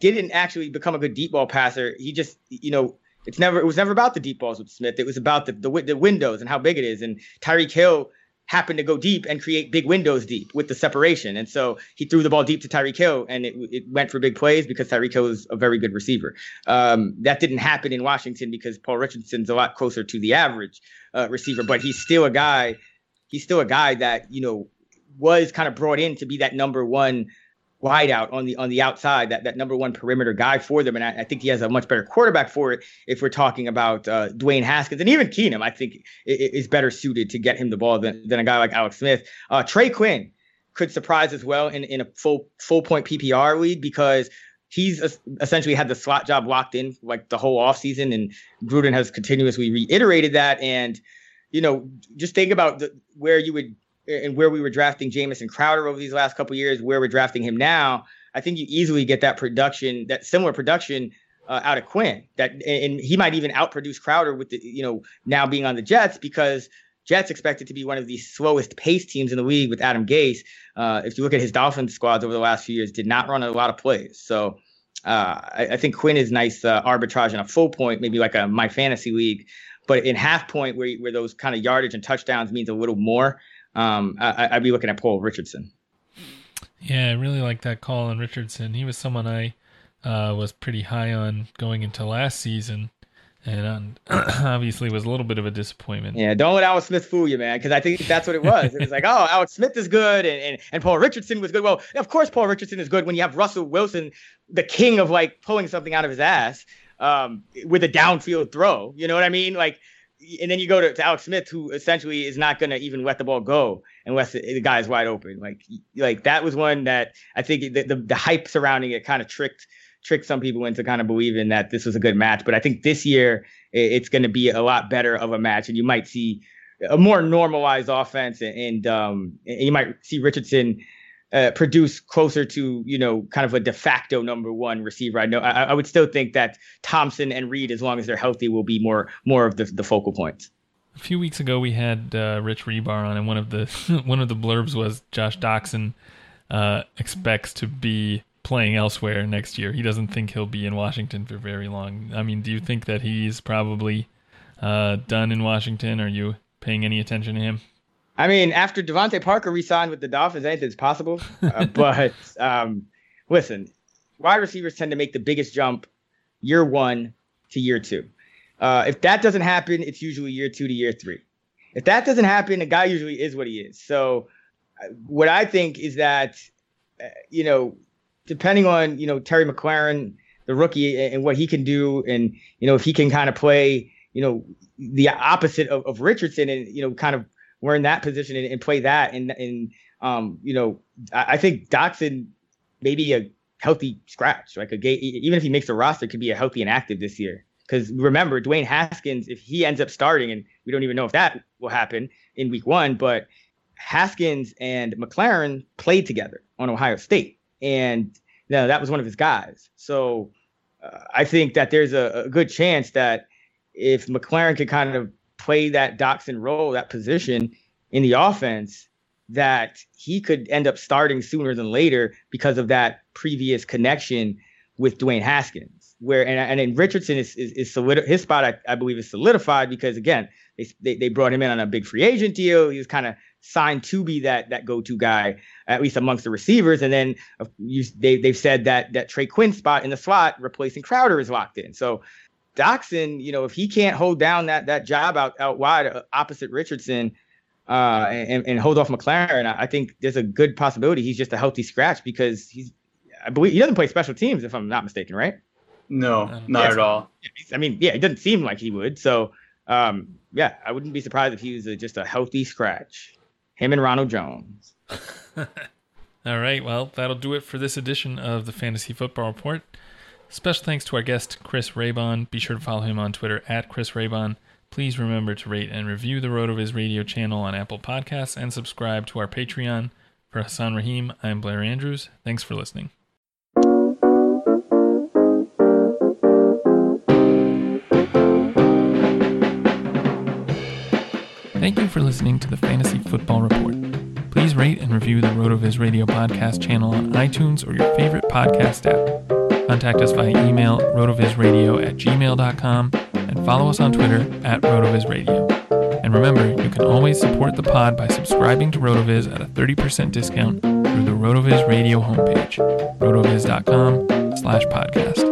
didn't actually become a good deep ball passer. He just, you know, it's never it was never about the deep balls with Smith. It was about the the, the windows and how big it is. And Tyreek Hill happened to go deep and create big windows deep with the separation. And so he threw the ball deep to Tyreek Hill and it, it went for big plays because Tyreek Hill is a very good receiver. Um, that didn't happen in Washington because Paul Richardson's a lot closer to the average uh, receiver, but he's still a guy. He's still a guy that, you know, was kind of brought in to be that number one wide out on the on the outside, that that number one perimeter guy for them. And I, I, think he has a much better quarterback for it. If we're talking about uh, Dwayne Haskins and even Keenum, I think is better suited to get him the ball than, than a guy like Alex Smith. Uh, Trey Quinn could surprise as well in, in a full full point PPR league because he's essentially had the slot job locked in like the whole offseason and Gruden has continuously reiterated that and you know just think about the, where you would and where we were drafting Jamison Crowder over these last couple years, where we're drafting him now. I think you easily get that production, that similar production uh, out of Quinn. That and he might even outproduce Crowder with the you know now being on the Jets because Jets expected to be one of the slowest pace teams in the league with Adam Gase. Uh, if you look at his Dolphins squads over the last few years, did not run a lot of plays. So uh, I, I, think Quinn is nice uh, arbitrage in a full point, maybe like a my fantasy league, but in half point where where those kind of yardage and touchdowns means a little more. Um, I, would be looking at Paul Richardson. Yeah, I really like that call on Richardson. He was someone I uh, was pretty high on going into last season and [CLEARS THROAT] obviously was a little bit of a disappointment. Yeah, don't let Alex Smith fool you, man, because I think that's what it was. it was like, oh, Alex Smith is good, and, and and Paul Richardson was good. Well, of course, Paul Richardson is good when you have Russell Wilson, the king of like pulling something out of his ass, um, with a downfield throw. You know what I mean? Like, and then you go to, to Alex Smith, who essentially is not going to even let the ball go unless the, the guy is wide open. Like, like that was one that I think the, the, the hype surrounding it kind of tricked trick some people into kind of believing that this was a good match. But I think this year it's going to be a lot better of a match, and you might see a more normalized offense, and, and um, and you might see Richardson. Uh, produce closer to you know kind of a de facto number one receiver. I know I, I, would still think that Thompson and Reed, as long as they're healthy, will be more more of the, the focal points. A few weeks ago, we had uh, Rich Hribar on, and one of the [LAUGHS] one of the blurbs was Josh Doctson uh, expects to be playing elsewhere next year. He doesn't think he'll be in Washington for very long. I mean, do you think that he's probably uh, done in Washington? Are you paying any attention to him? I mean, after DeVante Parker re-signed with the Dolphins, anything's possible. [LAUGHS] Uh, but um, listen, wide receivers tend to make the biggest jump year one to year two. Uh, if that doesn't happen, it's usually year two to year three. If that doesn't happen, the guy usually is what he is. So, uh, what I think is that, uh, you know, depending on you know Terry McLaurin, the rookie, and what he can do, and you know if he can kind of play, you know, the opposite of, of Richardson, and you know, kind of learn that position and, and play that, and and um, you know, I, I think Doctson maybe a healthy scratch, like a gay, even if he makes the roster, could be a healthy and active this year. Because remember, Dwayne Haskins, if he ends up starting, and we don't even know if that will happen in week one, but Haskins and McLaurin played together on Ohio State and you know, that was one of his guys. So uh, I think that there's a, a, good chance that if McLaurin could kind of play that Doctson role, that position in the offense, that he could end up starting sooner than later because of that previous connection with Dwayne Haskins. Where and and then Richardson is is, is solid, his spot I, I believe is solidified because again they, they they brought him in on a big free agent deal. He was kind of signed to be that that go-to guy, at least amongst the receivers. And then you, they they've said that that Trey Quinn spot in the slot replacing Crowder is locked in. So Doctson, you know, if he can't hold down that that job out out wide uh, opposite Richardson. Uh, and, and hold off McLaurin. I think there's a good possibility he's just a healthy scratch because he's, I believe he doesn't play special teams if I'm not mistaken, right? No, not yeah, at all. I mean, yeah, it doesn't seem like he would. So, um, yeah, I wouldn't be surprised if he was a, just a healthy scratch. Him and Ronald Jones. [LAUGHS] All right, well, that'll do it for this edition of the Fantasy Football Report. Special thanks to our guest, Chris Raybon. Be sure to follow him on Twitter at Chris Raybon. Please remember to rate and review the RotoViz radio channel on Apple Podcasts and subscribe to our Patreon. For Hassan Rahim, I'm Blair Andrews. Thanks for listening. Thank you for listening to the Fantasy Football Report. Please rate and review the RotoViz Radio podcast channel on iTunes or your favorite podcast app. Contact us via email rotovizradio at gmail.com and follow us on Twitter at rotovizradio. And remember, you can always support the pod by subscribing to RotoViz at a 30% discount through the RotoViz Radio homepage, rotoviz.com slash podcast.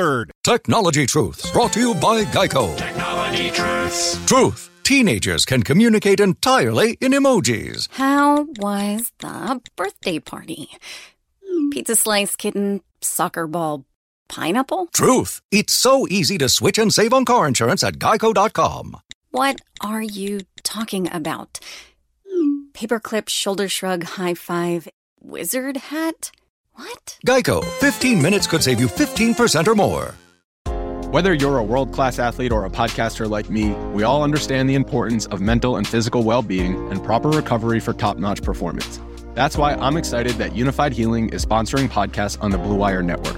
3rd. Technology Truths, brought to you by Geico. Technology Truths. Truth. Teenagers can communicate entirely in emojis. How was the birthday party? Pizza slice, kitten, soccer ball, pineapple? Truth. It's so easy to switch and save on car insurance at geico.com. What are you talking about? Paperclip, shoulder shrug, high five, wizard hat? What? Geico. 15 minutes could save you 15% or more. Whether you're a world class athlete or a podcaster like me, we all understand the importance of mental and physical well being and proper recovery for top notch performance. That's why I'm excited that Unifyd Healing is sponsoring podcasts on the Blue Wire Network.